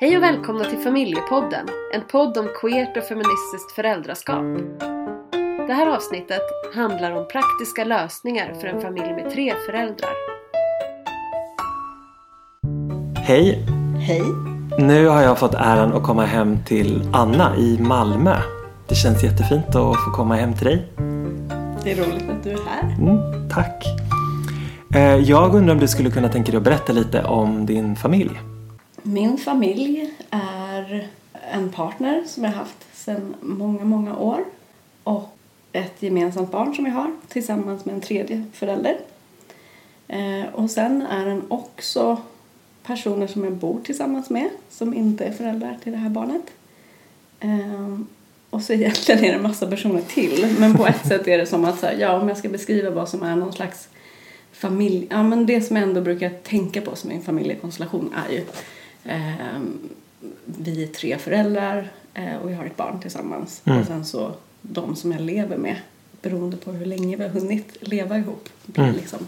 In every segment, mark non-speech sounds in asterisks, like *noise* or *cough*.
Hej och välkomna till Familjepodden, en podd om queert och feministiskt föräldraskap. Det här avsnittet handlar om praktiska lösningar för en familj med tre föräldrar. Hej! Hej. Nu har jag fått äran att komma hem till Anna i Malmö. Det känns jättefint att få komma hem till dig. Det är roligt att du är här. Mm, tack! Eh, Jag undrar om du skulle kunna tänka dig att berätta lite om din familj? Min familj är en partner som jag haft sedan många, många år och ett gemensamt barn som jag har tillsammans med en tredje förälder. Eh, och sen är den också personer som jag bor tillsammans med som inte är föräldrar till det här barnet. Ehm, och så egentligen är det en massa personer till men på ett sätt är det som att så här, ja, om jag ska beskriva vad som är någon slags familj, ja men det som jag ändå brukar tänka på som en familjekonstellation är ju vi är tre föräldrar eh, och vi har ett barn tillsammans Mm. och sen så de som jag lever med beroende på hur länge vi har hunnit leva ihop blir Mm. liksom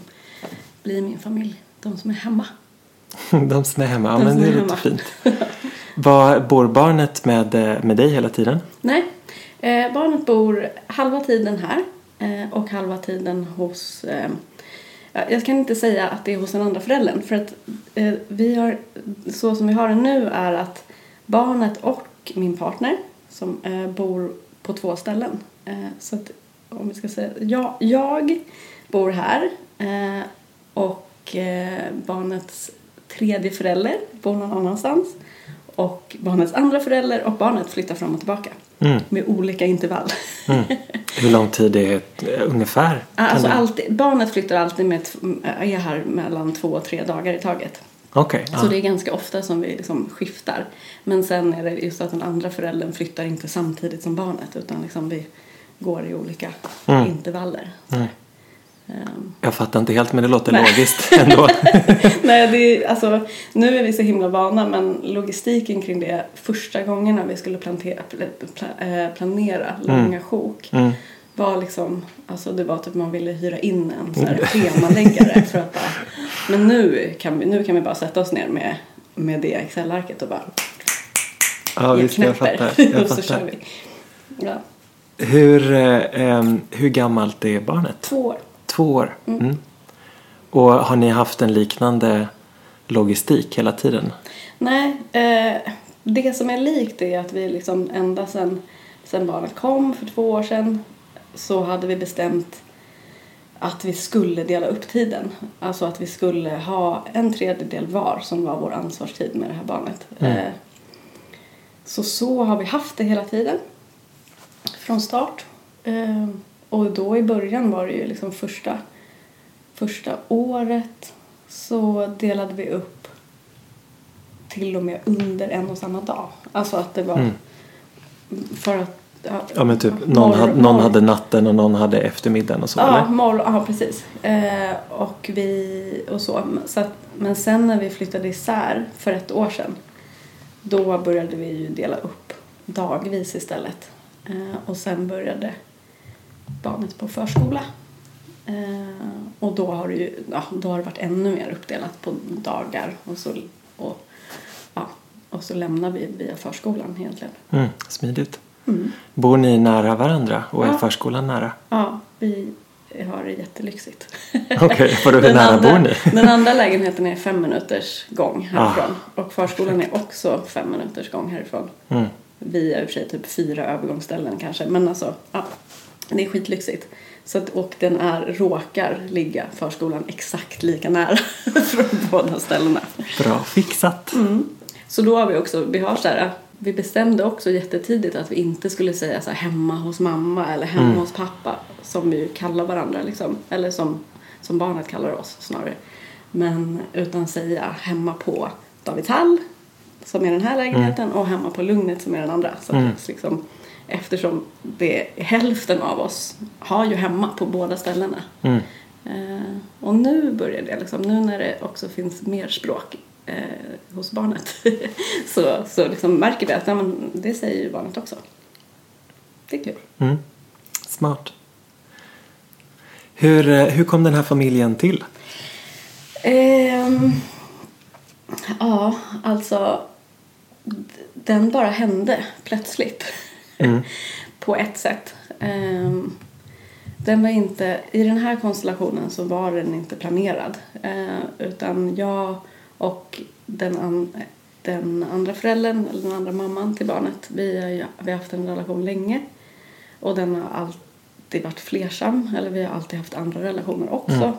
blir min familj, de som är hemma. *laughs* De som är hemma, ja De men det är är lite fint. *laughs* Var, bor barnet med, eh, med dig hela tiden? Nej, eh, barnet bor halva tiden här eh, och halva tiden hos... Eh, Eh, jag kan inte säga att det är hos den andra föräldern för att eh, vi har, så som vi har det nu är att barnet och min partner som eh, bor på två ställen. Eh, så att om vi ska säga, jag, jag bor här eh, och eh, barnets tredje förälder bor någon annanstans och barnets andra förälder och barnet flyttar fram och tillbaka Mm. med olika intervall. Mm. *laughs* Hur lång tid är det eh, ungefär? Kan Alltså alltid, barnet flyttar alltid med, är här mellan två och tre dagar i taget. Okej, Så ja. det är ganska ofta som vi liksom skiftar. Men sen är det just att den andra föräldern flyttar inte samtidigt som barnet utan liksom vi går i olika Mm. intervaller. Mm. Jag fattar inte helt men det låter Nej. logiskt *laughs* ändå. Nej, det är, alltså, nu är vi så himla vana men logistiken kring det första gångerna vi skulle plantera, pl- pla- eh, planera långa sjok Mm. var liksom, alltså det var typ man ville hyra in en så här schemaläggare *laughs* för att bara, men nu kan vi, nu kan vi bara sätta oss ner med, med det Excel-arket och bara Ja, visst, jag fattar. *laughs* Jag och så kör fattar. vi. Ja, Hur, eh, hur gammalt är barnet? två år. Två år. Mm. Och har ni haft en liknande logistik hela tiden? Nej, eh, det som är likt är att vi liksom ända sedan sen barnet kom för två år sedan så hade vi bestämt att vi skulle dela upp tiden. Alltså att vi skulle ha en tredjedel var som var vår ansvarstid med det här barnet. Mm. Eh, så så har vi haft det hela tiden. Från start. Eh, och då i början var det ju liksom första, första året så delade vi upp till och med under en och samma dag. Alltså att det var Mm. för att ja, Ja men typ någon, morgon- hade, någon hade natten och någon hade eftermiddagen och så Ja, eller? morgon, ja precis. Eh, och vi och så. så att, men sen när vi flyttade isär för ett år sedan då började vi ju dela upp dagvis istället. Eh, och sen började barnet på förskola. Eh, och då har, det ju, ja, då har det varit ännu mer uppdelat på dagar och så, och, ja, och så lämnar vi via förskolan egentligen. Mm, smidigt. Mm. Bor ni nära varandra och är Ja. förskolan nära? Ja, vi har det jättelyxigt. *laughs* Okej, vadå hur nära andra- bor ni? *laughs* Den andra lägenheten är fem minuters gång härifrån. och förskolan är också fem minuters gång härifrån. Mm. Vi är i och för sig typ fyra övergångsställen kanske. Men alltså, ja. Det är skitlyxigt. Så att, och den är, råkar ligga förskolan exakt lika nära *laughs* från båda ställena. Bra fixat. Mm. Så då har vi också, vi har så här, vi bestämde också jättetidigt att vi inte skulle säga så här hemma hos mamma eller hemma Mm. hos pappa som vi ju kallar varandra liksom. Eller som, som barnet kallar oss snarare. Men utan säga hemma på Davidshall som är den här lägenheten och hemma på Lugnet som är den andra. Så Mm. att liksom, eftersom det, hälften av oss har ju hemma på båda ställena. Mm. Eh, och nu börjar det, liksom, nu när det också finns mer språk eh, hos barnet *laughs* så, så liksom märker vi att ja, men det säger ju barnet också. Det är kul. Mm. Smart. Hur, eh, hur kom den här familjen till? Ehm, ja, alltså den bara hände plötsligt. Mm. på ett sätt. Ehm, den var inte, I den här konstellationen så var den inte planerad. Eh, utan jag och den, an, den andra föräldern, eller den andra mamman till barnet, vi har, vi har haft en relation länge. Och den har alltid varit flersam, eller vi har alltid haft andra relationer också.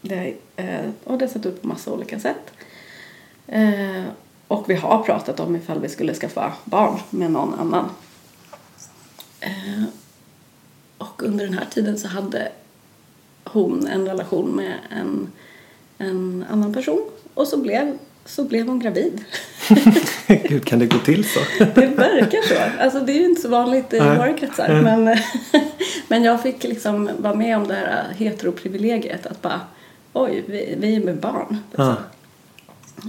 Det, eh, och det har sett ut på massa olika sätt. Eh, och vi har pratat om ifall vi skulle skaffa barn med någon annan. Eh, och under den här tiden så hade hon en relation med en, en annan person. Och så blev, så blev hon gravid. *laughs* Gud, kan det gå till så? *laughs* Det verkar så. Alltså det är ju inte så vanligt i Nej. våra kretsar. Men, *laughs* men jag fick liksom vara med om det här heteroprivilegiet. Att bara, oj, vi, vi är med barn. Ja.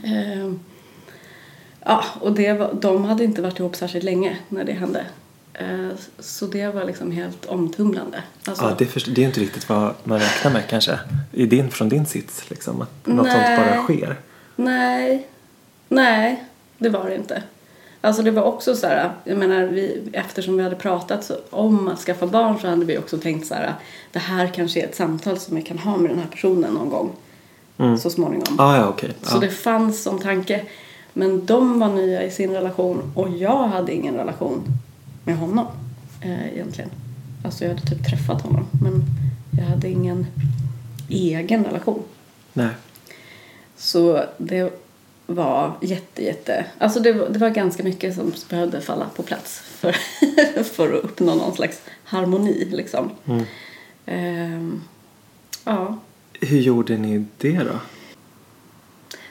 Ehm, ja, och det de hade inte varit ihop särskilt länge när det hände. Ehm, så det var liksom helt omtumlande. Alltså, Ja, det, är först- det är inte riktigt vad man räknar med kanske. I din, från din sits, liksom. Att något sånt Nej. bara sker. Nej, nej, det var det inte. Alltså det var också så här, jag menar vi, eftersom vi hade pratat om att skaffa barn så hade vi också tänkt så här, det här kanske är ett samtal som vi kan ha med den här personen någon gång. Mm. Så småningom. Ah, ja, okej. Så Ja. det fanns som tanke. Men de var nya i sin relation och jag hade ingen relation med honom eh, egentligen. Alltså jag hade typ träffat honom men jag hade ingen egen relation. Nej. Så det var jätte, jätte... Alltså det var, det var ganska mycket som behövde falla på plats för, *laughs* för att uppnå någon slags harmoni liksom. Mm. Ehm, ja, Hur gjorde ni det då?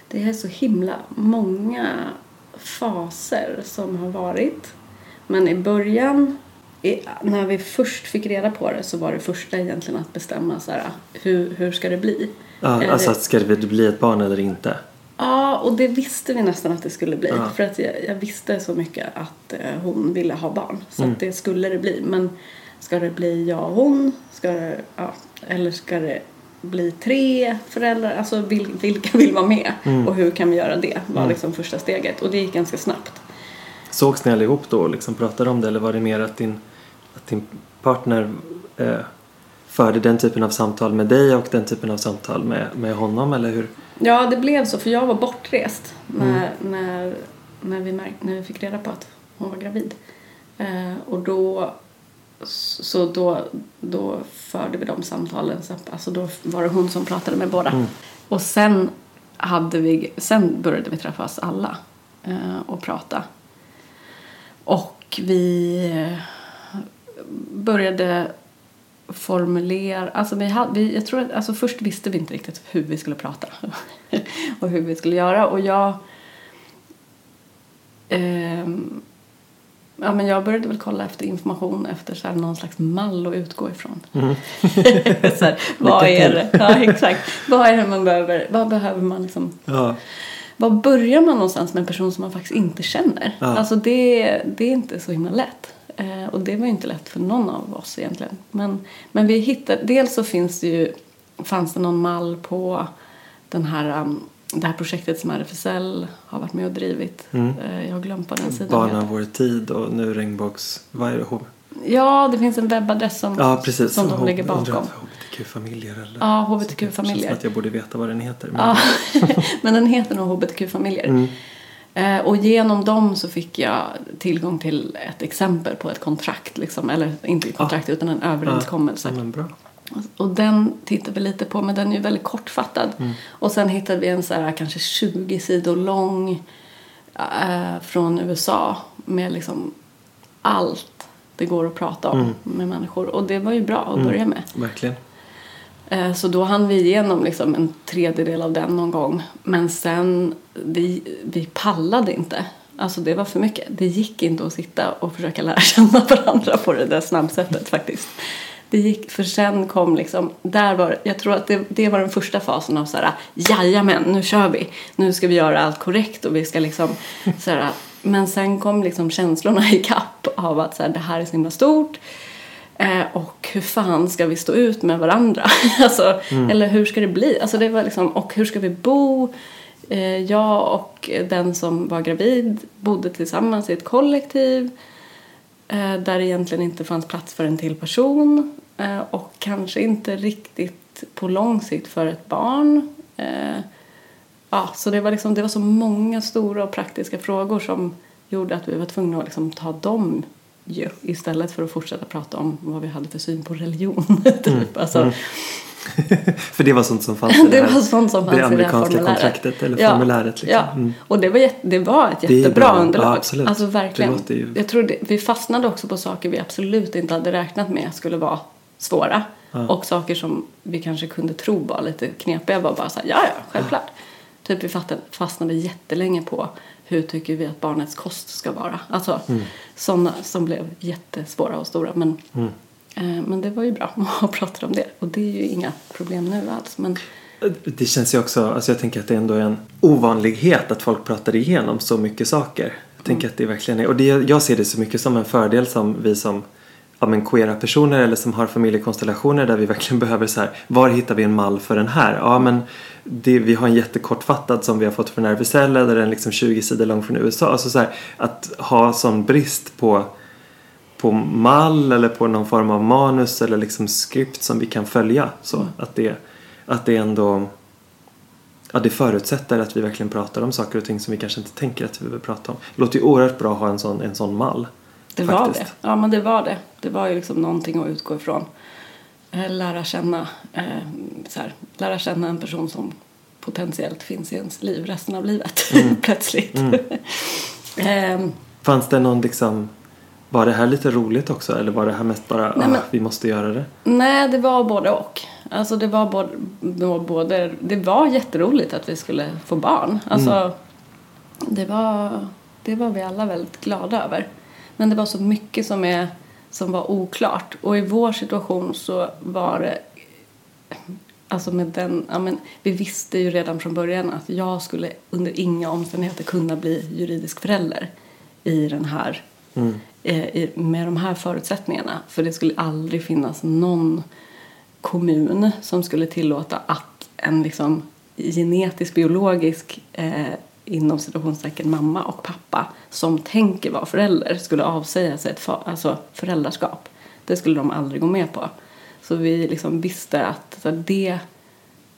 det är så himla många faser som har varit. Men i början, i, när vi först fick reda på det så var det första egentligen att bestämma så här, hur, hur ska det bli? Ja, Är alltså, det- ska det bli ett barn eller inte? Ja, och det visste vi nästan att det skulle bli. Ja. För att jag, jag visste så mycket att eh, hon ville ha barn. Så Mm. att det skulle det bli. Men ska det bli jag och hon? Ska det, ja, eller ska det bli tre föräldrar? Alltså vil, vilka vill vara med? Mm. Och hur kan vi göra det? var Mm. liksom första steget. Och det gick ganska snabbt. Sågs ni allihop då och liksom pratade om det eller var det mer att din, att din partner eh, förde den typen av samtal med dig och den typen av samtal med, med honom eller hur? Ja, det blev så. För jag var bortrest när, Mm. när, när, vi, märk, när vi fick reda på att hon var gravid. Eh, och då, så då, då förde vi de samtalen. Så, alltså då var det hon som pratade med båda. Mm. Och sen, hade vi, sen började vi träffas alla eh, och prata. Och vi eh, började formulera, alltså vi hade, vi, jag tror att, alltså först visste vi inte riktigt hur vi skulle prata *laughs* och hur vi skulle göra och jag ehm, ja men jag började väl kolla efter information efter så här någon slags mall att utgå ifrån. Mm. *laughs* så här, vad är det? Ja exakt. Vad är det man behöver, vad behöver man liksom Ja, var börjar man någonstans med en person som man faktiskt inte känner? Ja. Alltså det, det är inte så himla lätt. Eh, och det var ju inte lätt för någon av oss egentligen. Men, men vi hittade, dels så finns det ju, fanns det någon mall på den här, um, det här projektet som RFSL har varit med och drivit. Mm. Eh, jag har glömt vad den sidan Barn heter. av vår tid och nu regnbågs... Vad är det? Ja, det finns en webbadress som, Ja, precis. som de H- ligger bakom. HBTQ-familjer eller? Ja, Det hbtq-familjer. känns som att jag borde veta vad den heter. Men... Ja, *laughs* men den heter nog hbtq-familjer. Mm. Eh, och genom dem så fick jag tillgång till ett exempel på ett kontrakt. Liksom, eller inte ett kontrakt utan en överenskommelse. Ja, men bra. Och den tittade vi lite på men den är ju väldigt kortfattad. Mm. Och sen hittade vi en så här, kanske 20 sidor lång eh, från USA med liksom allt det går att prata om Mm. med människor. Och det var ju bra att börja med. Verkligen. Eh, Så då hann vi igenom liksom en tredjedel av den någon gång. Men sen, vi, vi pallade inte. Alltså det var för mycket. Det gick inte att sitta och försöka lära känna *laughs* varandra på det där snabbsättet faktiskt. Det gick, för sen kom liksom, där var, jag tror att det, det var den första fasen av så här, jajamän, nu kör vi. Nu ska vi göra allt korrekt och vi ska liksom så här, men sen kom liksom känslorna i kapp av att så här, det här är så himla stort. Eh, och hur fan ska vi stå ut med varandra? *laughs* alltså, Eller hur ska det bli? Alltså, det var liksom, och hur ska vi bo? Eh, jag och den som var gravid bodde tillsammans i ett kollektiv eh, där det egentligen inte fanns plats för en till person eh, och kanske inte riktigt på lång sikt för ett barn. Ja, så det var, liksom, det var så många stora och praktiska frågor som gjorde att vi var tvungna att liksom ta dem ju, istället för att fortsätta prata om vad vi hade för syn på religion. *laughs* typ. Alltså, mm. *laughs* för det var sånt som fanns i *laughs* det, sånt som fanns det amerikanska det här kontraktet eller Ja, formuläret. Liksom. Ja, Mm. och det var, jätte, det var ett Det jättebra bra. underlag. Ja, absolut. Alltså verkligen. Det ju- Jag tror det, vi fastnade också på saker vi absolut inte hade räknat med skulle vara svåra. Ja. Och saker som vi kanske kunde tro var lite knepiga var bara så här, ja ja, självklart. Typ vi fastnade jättelänge på hur tycker vi att barnets kost ska vara. Alltså Mm. sådana som blev jättesvåra och stora. Men, Mm. eh, men det var ju bra *laughs* att prata om det. Och det är ju inga problem nu alls. Men Det känns ju också, alltså jag tänker att det ändå är en ovanlighet att folk pratar igenom så mycket saker. Jag tänker att det verkligen är, och det, jag ser det så mycket som en fördel som vi som ja, men queera personer eller som har familjekonstellationer där vi verkligen behöver så här, var hittar vi en mall för den här? Ja men det, vi har en jättekortfattad som vi har fått från RFSL där den är liksom 20 sidor lång från USA. Alltså så här, att ha sån brist på på mall eller på någon form av manus eller liksom skript som vi kan följa. Så att, det, att det ändå ja, det förutsätter att vi verkligen pratar om saker och ting som vi kanske inte tänker att vi behöver prata om. Det låter ju oerhört bra att ha en sån, en sån mall. Det var faktiskt. det. Ja, men det var det. Det var ju liksom någonting att utgå ifrån. Eh, Lära känna, eh, så här, lära känna en person som potentiellt finns i ens liv resten av livet. *laughs* Mm. Plötsligt. *laughs* Ehm, Fanns det någon liksom var det här lite roligt också eller var det här mest bara Nej, ah, men- vi måste göra det? nej, det var både och. Alltså det var både, både, det var jätteroligt att vi skulle få barn. Alltså, Mm. det, var, det var vi alla väldigt glada över. Men det var så mycket som, är, som var oklart. Och i vår situation så var det Alltså med den, ja men, vi visste ju redan från början att jag skulle under inga omständigheter kunna bli juridisk förälder i den här, Mm. eh, med de här förutsättningarna. För det skulle aldrig finnas någon kommun som skulle tillåta att en liksom genetisk, biologisk eh, inom situationstecken mamma och pappa som tänker vara förälder skulle avsäga sig ett fa- alltså föräldraskap. Det skulle de aldrig gå med på. Så vi liksom visste att så det,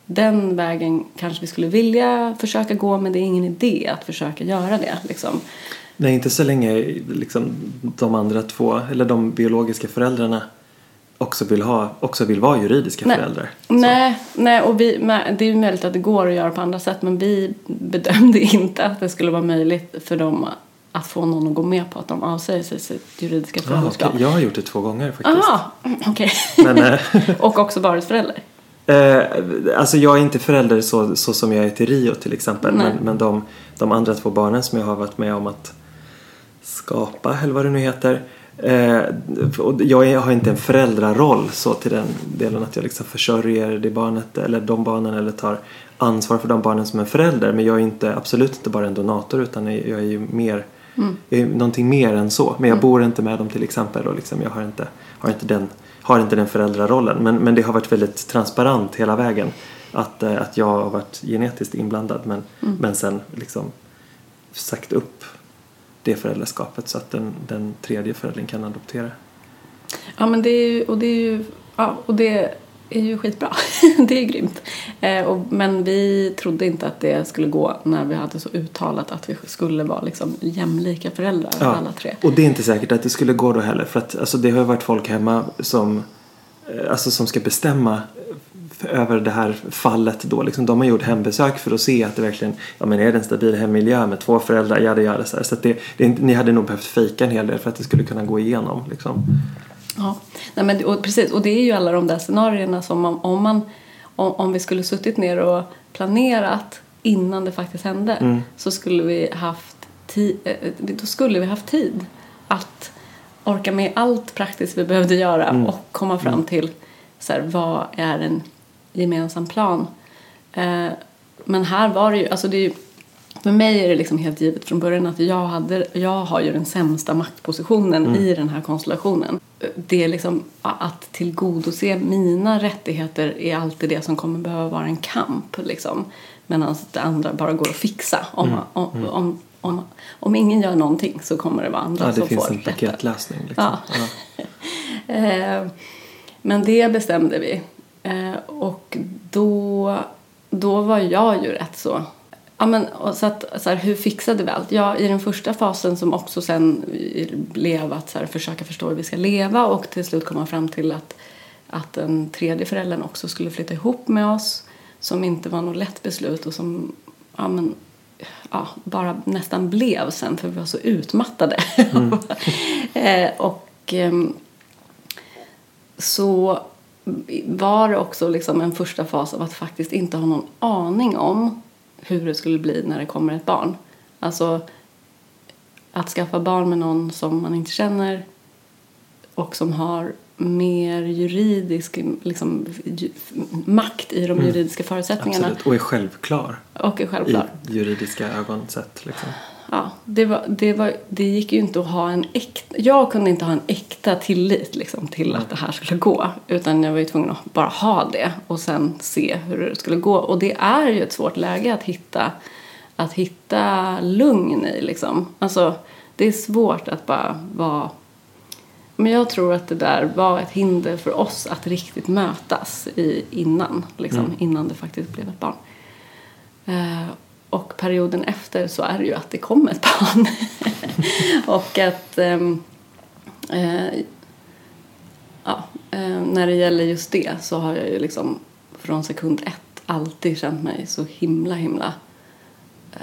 den vägen kanske vi skulle vilja försöka gå men det är ingen idé att försöka göra det. Liksom. Nej, inte så länge liksom, de andra två, eller de biologiska föräldrarna också vill, ha, också vill vara juridiska Nej. föräldrar. Så. Nej, nej och vi, men det är möjligt att det går att göra på andra sätt men vi bedömde *laughs* inte att det skulle vara möjligt för dem att få någon att gå med på att de avsäger sig sitt juridiska Ah, föräldraskap. okej. Jag har gjort det två gånger faktiskt. Aha, *laughs* okej. Men, eh, *laughs* och också varit förälder. Eh, alltså jag är inte förälder så, så som jag är till Rio till exempel. Nej. Men, men de, de andra två barnen som jag har varit med om att skapa, eller vad det nu heter. Eh, jag har inte en föräldraroll så till den delen att jag liksom försörjer det barnet eller de barnen eller tar ansvar för de barnen som en förälder. Men jag är inte, absolut inte bara en donator utan jag är ju mer, jag är någonting mer än så. Men jag bor inte med dem till exempel och liksom jag har inte, har inte den har inte den föräldrarollen. Men, men det har varit väldigt transparent hela vägen. Att, eh, att jag har varit genetiskt inblandad men, men sen liksom sagt upp det föräldraskapet så att den, den tredje föräldern kan adoptera. Ja men det är ju, och det är ju, ja, och det är ju skitbra. *laughs* det är grymt. Eh, och, men vi trodde inte att det skulle gå när vi hade så uttalat att vi skulle vara liksom jämlika föräldrar alla tre. Och det är inte säkert att det skulle gå då heller. För att alltså, det har ju varit folk hemma som, eh, alltså, som ska bestämma över det här fallet då. Liksom, de har gjort hembesök för att se att det verkligen ja, men är det en stabil hemmiljö med två föräldrar, jada jada. Så, så att det, det ni hade nog behövt fejka en hel del för att det skulle kunna gå igenom. Liksom. Ja, Nej, men, och, precis. Och det är ju alla de där scenarierna som om, om, man, om, om vi skulle suttit ner och planerat innan det faktiskt hände Mm. så skulle vi haft tid, då skulle vi haft tid att orka med allt praktiskt vi behövde göra Mm. och komma fram till så här, vad är en gemensam plan. Eh, men här var det ju, alltså det är ju för mig är det liksom helt givet från början att jag, hade, jag har ju den sämsta maktpositionen i den här konstellationen. Det är liksom att tillgodose mina rättigheter är alltid det som kommer behöva vara en kamp. Liksom. Medan det andra bara går att fixa. Om, Mm, om, om, om, om ingen gör någonting så kommer det vara andra Ja, det som finns får en rätta. paketlösning. Liksom. Ja. Ja. *laughs* Eh, men det bestämde vi. Eh, och då, då var jag ju rätt så... Ja, men, och så att, så här, hur fixade vi allt? Ja, I den första fasen som också sen blev att så här, försöka förstå hur vi ska leva och till slut komma fram till att, att den tredje föräldern också skulle flytta ihop med oss som inte var något lätt beslut och som ja, men, ja, bara nästan blev sen för vi var så utmattade. *laughs* eh, och ehm, så var det också liksom en första fas av att faktiskt inte ha någon aning om hur det skulle bli när det kommer ett barn. Alltså att skaffa barn med någon som man inte känner och som har mer juridisk liksom, ju, makt i de juridiska förutsättningarna Absolut. Och är självklar och är i självklar. juridiska ögon sett. Liksom. Ja, det, var, det, var, det gick ju inte att ha en äkta... Jag kunde inte ha en äkta tillit liksom, till att det här skulle gå. Utan jag var ju tvungen att bara ha det och sen se hur det skulle gå. Och det är ju ett svårt läge att hitta, att hitta lugn i. Liksom. Alltså, det är svårt att bara vara... Men jag tror att det där var ett hinder för oss att riktigt mötas i, innan. Liksom, Innan det faktiskt blev ett barn. Eh, och perioden efter så är det ju att det kommer ett barn. *laughs* och att ehm, eh, ja, eh, när det gäller just det så har jag ju liksom från sekund ett alltid känt mig så himla himla eh,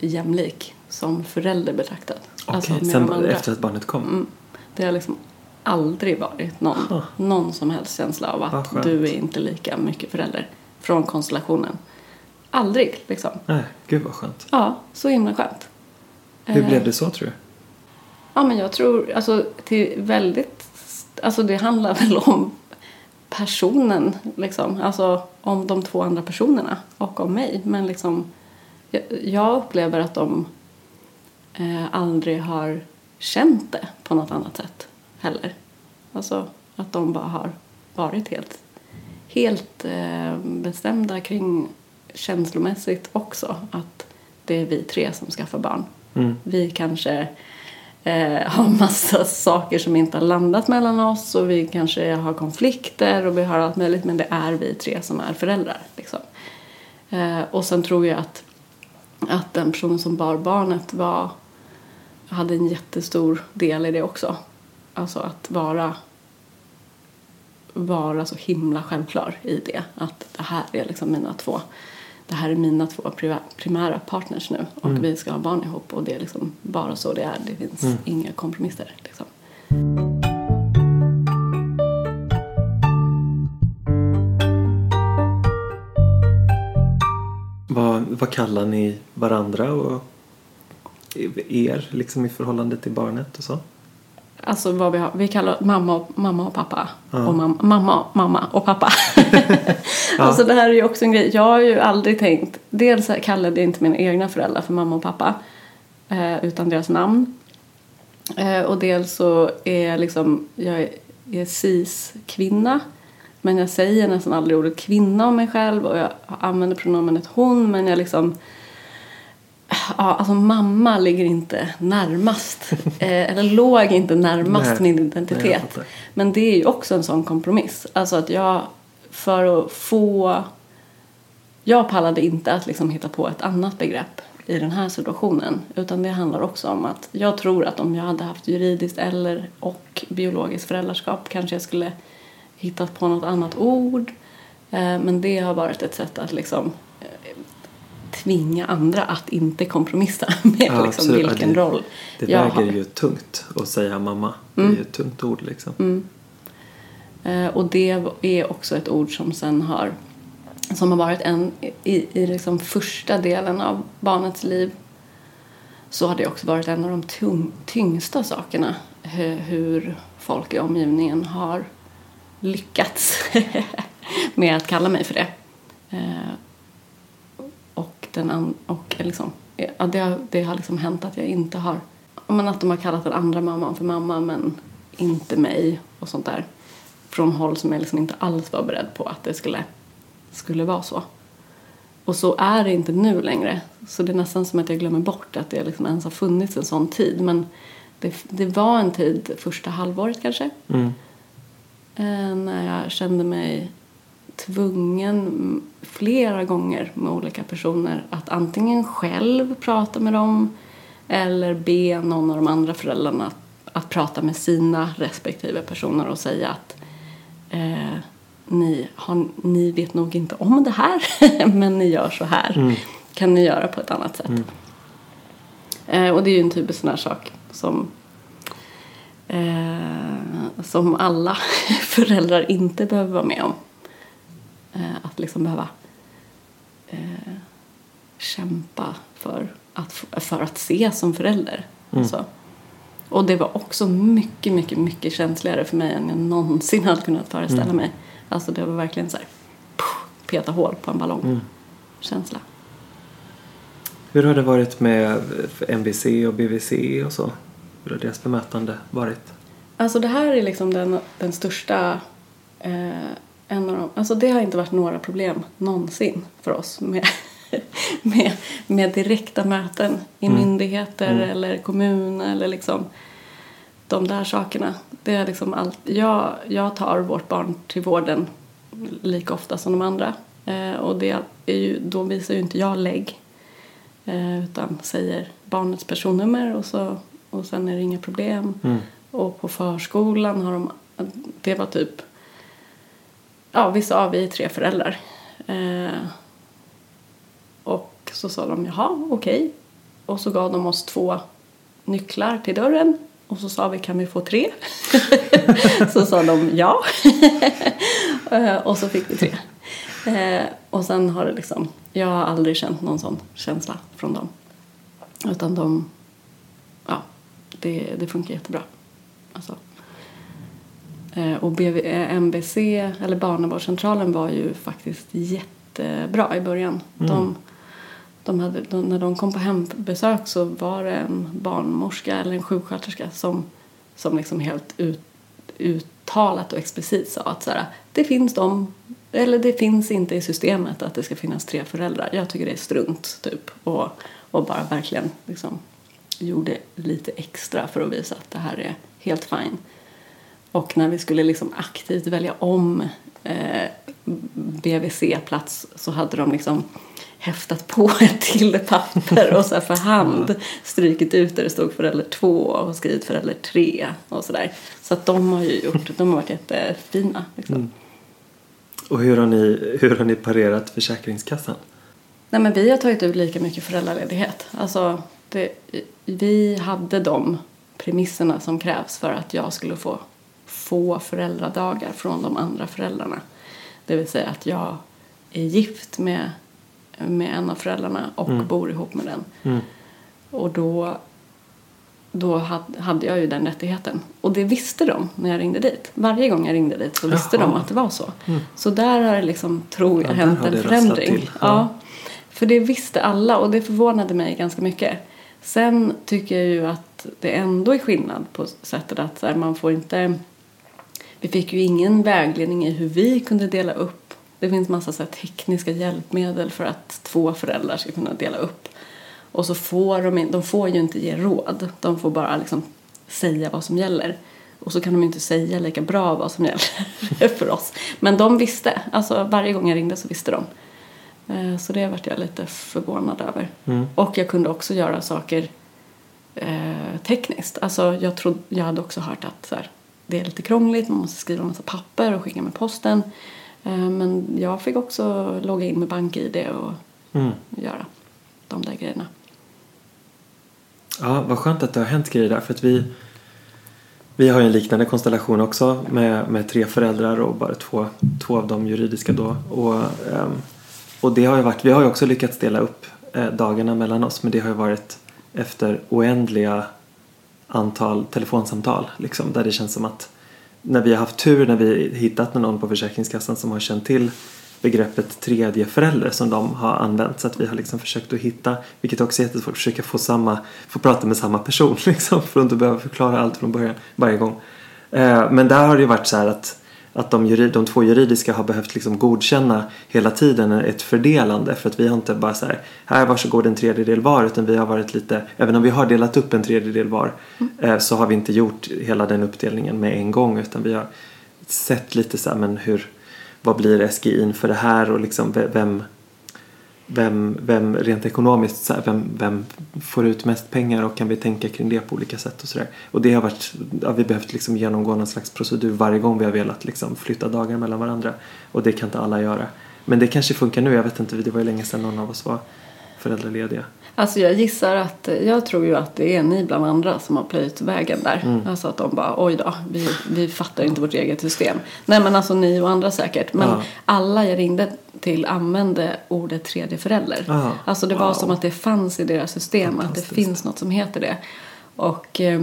jämlik som förälder betraktad. Alltså Okej, sen de andra. efter att barnet kom. Mm. Det har liksom aldrig varit någon, Huh. någon som helst känsla av att skönt. du är inte lika mycket förälder från konstellationen. Aldrig liksom. Nej, gud vad skönt. Ja, så himla skönt. Hur Eh, blev det så tror du? Ja, men jag tror alltså till väldigt... Alltså det handlar väl om personen liksom. Alltså om de två andra personerna och om mig. Men liksom jag, jag upplever att de eh, aldrig har känt det på något annat sätt heller. Alltså att de bara har varit helt, helt eh, bestämda kring känslomässigt också att det är vi tre som skaffar barn. Mm. Vi kanske eh, har massa saker som inte har landat mellan oss och vi kanske har konflikter och vi har allt möjligt men det är vi tre som är föräldrar. Liksom. Eh, och sen tror jag att, att den personen som bar barnet var, hade en jättestor del i det också. Alltså att vara vara så himla självklar i det. Att det här är liksom mina två det här är mina två primära partners nu och Mm. vi ska ha barn ihop och det är liksom bara så det är. Det finns Mm. inga kompromisser. Liksom. Vad, vad kallar ni varandra och er liksom i förhållande till barnet och så? Alltså vad vi har, vi kallar mamma och, mamma och pappa. Ja. Och mam, mamma, mamma och pappa. *laughs* Alltså det här är ju också en grej. Jag har ju aldrig tänkt, dels kallade jag inte mina egna föräldrar för mamma och pappa. Eh, utan deras namn. Eh, och dels så är jag liksom, jag är, är cis-kvinna. Men jag säger nästan aldrig ordet kvinna om mig själv och jag använder pronomenet hon men jag liksom Ja, alltså mamma ligger inte närmast, *laughs* eh, eller låg inte närmast Nej. min Nej, identitet. fattar. Men det är ju också en sån kompromiss. Alltså att jag, för att få... Jag pallade inte att liksom hitta på ett annat begrepp i den här situationen. Utan det handlar också om att jag tror att om jag hade haft juridiskt eller och biologiskt föräldraskap kanske jag skulle hittat på något annat ord. Eh, Men det har varit ett sätt att liksom tvinga andra att inte kompromissa *laughs* med Ja, liksom. Ja, vilken det- roll Det jag väger har. ju tungt att säga mamma. Det Mm. är ju ett tungt ord liksom. Mm. Eh, och det är också ett ord som sen har som har varit en i, i liksom första delen av barnets liv så har det också varit en av de tung, tyngsta sakerna hur, hur folk i omgivningen har lyckats *laughs* med att kalla mig för det. Eh, den och liksom, ja, det, har, det har liksom hänt att jag inte har men att de har kallat den andra mamman för mamma men inte mig och sånt där. Från håll som jag liksom inte alls var beredd på att det skulle, skulle vara så. Och så är det inte nu längre. Så det är nästan som att jag glömmer bort att det liksom ens har funnits en sån tid. Men det, det var en tid, första halvåret kanske, Mm. eh, när jag kände mig tvungen mm, flera gånger med olika personer att antingen själv prata med dem eller be någon av de andra föräldrarna att, att prata med sina respektive personer och säga att eh, ni, har, ni vet nog inte om det här *laughs* men ni gör så här. Kan ni göra på ett annat sätt? Eh, och det är ju en typisk sån här sak som eh, som alla *laughs* föräldrar inte behöver vara med om. Eh, att liksom behöva eh, kämpa för att, för att ses som förälder. Alltså. Och det var också mycket, mycket, mycket känsligare för mig än jag någonsin hade kunnat föreställa mig. Alltså det var verkligen så här, puh, peta hål på en ballong. Känsla. Hur har det varit med MVC och BVC och så? Hur har deras bemötande varit? Alltså det här är liksom den, den största... Eh, en av de, alltså det har inte varit några problem någonsin för oss med, *laughs* med, med direkta möten i myndigheter eller kommun eller liksom de där sakerna. Det är liksom allt. Jag, jag tar vårt barn till vården lika ofta som de andra. Eh, och det är ju, då visar ju inte jag lägg eh, utan säger barnets personnummer och, så, och sen är det inga problem. Och på förskolan har de, det var typ, ja vi sa vi är tre föräldrar. Eh, och så sa de jaha okej. Och så gav de oss två nycklar till dörren och så sa vi kan vi få tre? *laughs* så sa de ja. *laughs* Eh, och så fick vi tre. Eh, och sen har det liksom, jag har aldrig känt någon sån känsla från dem. Utan de, ja, det, det funkar jättebra. Alltså. Eh, och BV, eh, eller barnavårdscentralen, var ju faktiskt jättebra i början. De, de hade, de, när de kom på hembesök så var det en barnmorska eller en sjuksköterska som, som liksom helt ut, uttalat och explicit sa att så här, det finns de, eller det finns inte i systemet att det ska finnas tre föräldrar. Jag tycker det är strunt, typ. Och, och bara verkligen liksom gjorde lite extra för att visa att det här är helt fine. Och när vi skulle liksom aktivt välja om eh, BVC-plats så hade de liksom häftat på *laughs* ett till papper och så för hand strykit ut där det stod förälder två och skrivit förälder tre och sådär. Så att de har ju gjort, de har varit jättefina. Liksom. Och hur har ni, hur har ni parerat Försäkringskassan? Nej men vi har tagit ut lika mycket föräldraledighet. Alltså, det, vi hade de premisserna som krävs för att jag skulle få få föräldradagar från de andra föräldrarna. Det vill säga att jag är gift med, med en av föräldrarna och bor ihop med den. Mm. Och då, då hade, jag ju den rättigheten. Och det visste de när jag ringde dit. Varje gång jag ringde dit så visste Jaha. de att det var så. Så där har det liksom, tror jag, Ja, hänt en förändring. Ja. Ja. För det visste alla och det förvånade mig ganska mycket. Sen tycker jag ju att det ändå är skillnad på sättet att här, man får inte... Vi fick ju ingen vägledning i hur vi kunde dela upp. Det finns massa så tekniska hjälpmedel för att två föräldrar ska kunna dela upp. Och så får de, de får ju inte ge råd. De får bara liksom säga vad som gäller. Och så kan de inte säga lika bra vad som gäller *laughs* för oss. Men de visste. Alltså varje gång jag ringde så visste de. Eh, Så det vart jag lite förvånad över. Och jag kunde också göra saker eh, tekniskt. Alltså jag, trodde, jag hade också hört att så här, det är lite krångligt, man måste skriva en massa papper och skicka med posten. Eh, men jag fick också logga in med BankID och Mm. göra de där grejerna. Ja, vad skönt att det har hänt grejer där för att vi vi har ju en liknande konstellation också med, med tre föräldrar och bara två, två av dem juridiska då. Och, ehm, och det har ju varit, vi har ju också lyckats dela upp eh, dagarna mellan oss men det har ju varit efter oändliga antal telefonsamtal liksom, där det känns som att när vi har haft tur när vi hittat någon på Försäkringskassan som har känt till begreppet tredje förälder som de har använt så att vi har liksom försökt att hitta, vilket också är jättesvårt, försöka få samma, få prata med samma person *laughs* liksom för att inte behöva förklara allt från början varje gång. Eh, men där har det ju varit så här att att de, de två juridiska har behövt liksom godkänna hela tiden ett fördelande för att vi har inte bara så här, här varsågod en tredjedel var utan vi har varit lite, även om vi har delat upp en tredjedel var mm. så har vi inte gjort hela den uppdelningen med en gång utan vi har sett lite så här, men hur, vad blir SGI för det här och liksom vem vem, vem rent ekonomiskt, så här, vem, vem får ut mest pengar och kan vi tänka kring det på olika sätt och sådär. Och det har varit, ja, vi behövt liksom genomgå någon slags procedur varje gång vi har velat liksom flytta dagar mellan varandra. Och det kan inte alla göra. Men det kanske funkar nu, jag vet inte, det var ju länge sedan någon av oss var föräldralediga. Alltså jag gissar att, jag tror ju att det är ni bland andra som har plöjt vägen där. Mm. Alltså att de bara, oj då, vi, vi fattar inte vårt eget system. Nej men alltså ni och andra säkert. Men ja. alla jag ringde till använde ordet tredje förälder. Ja. Alltså det var wow. som att det fanns i deras system, att det finns något som heter det. Och eh,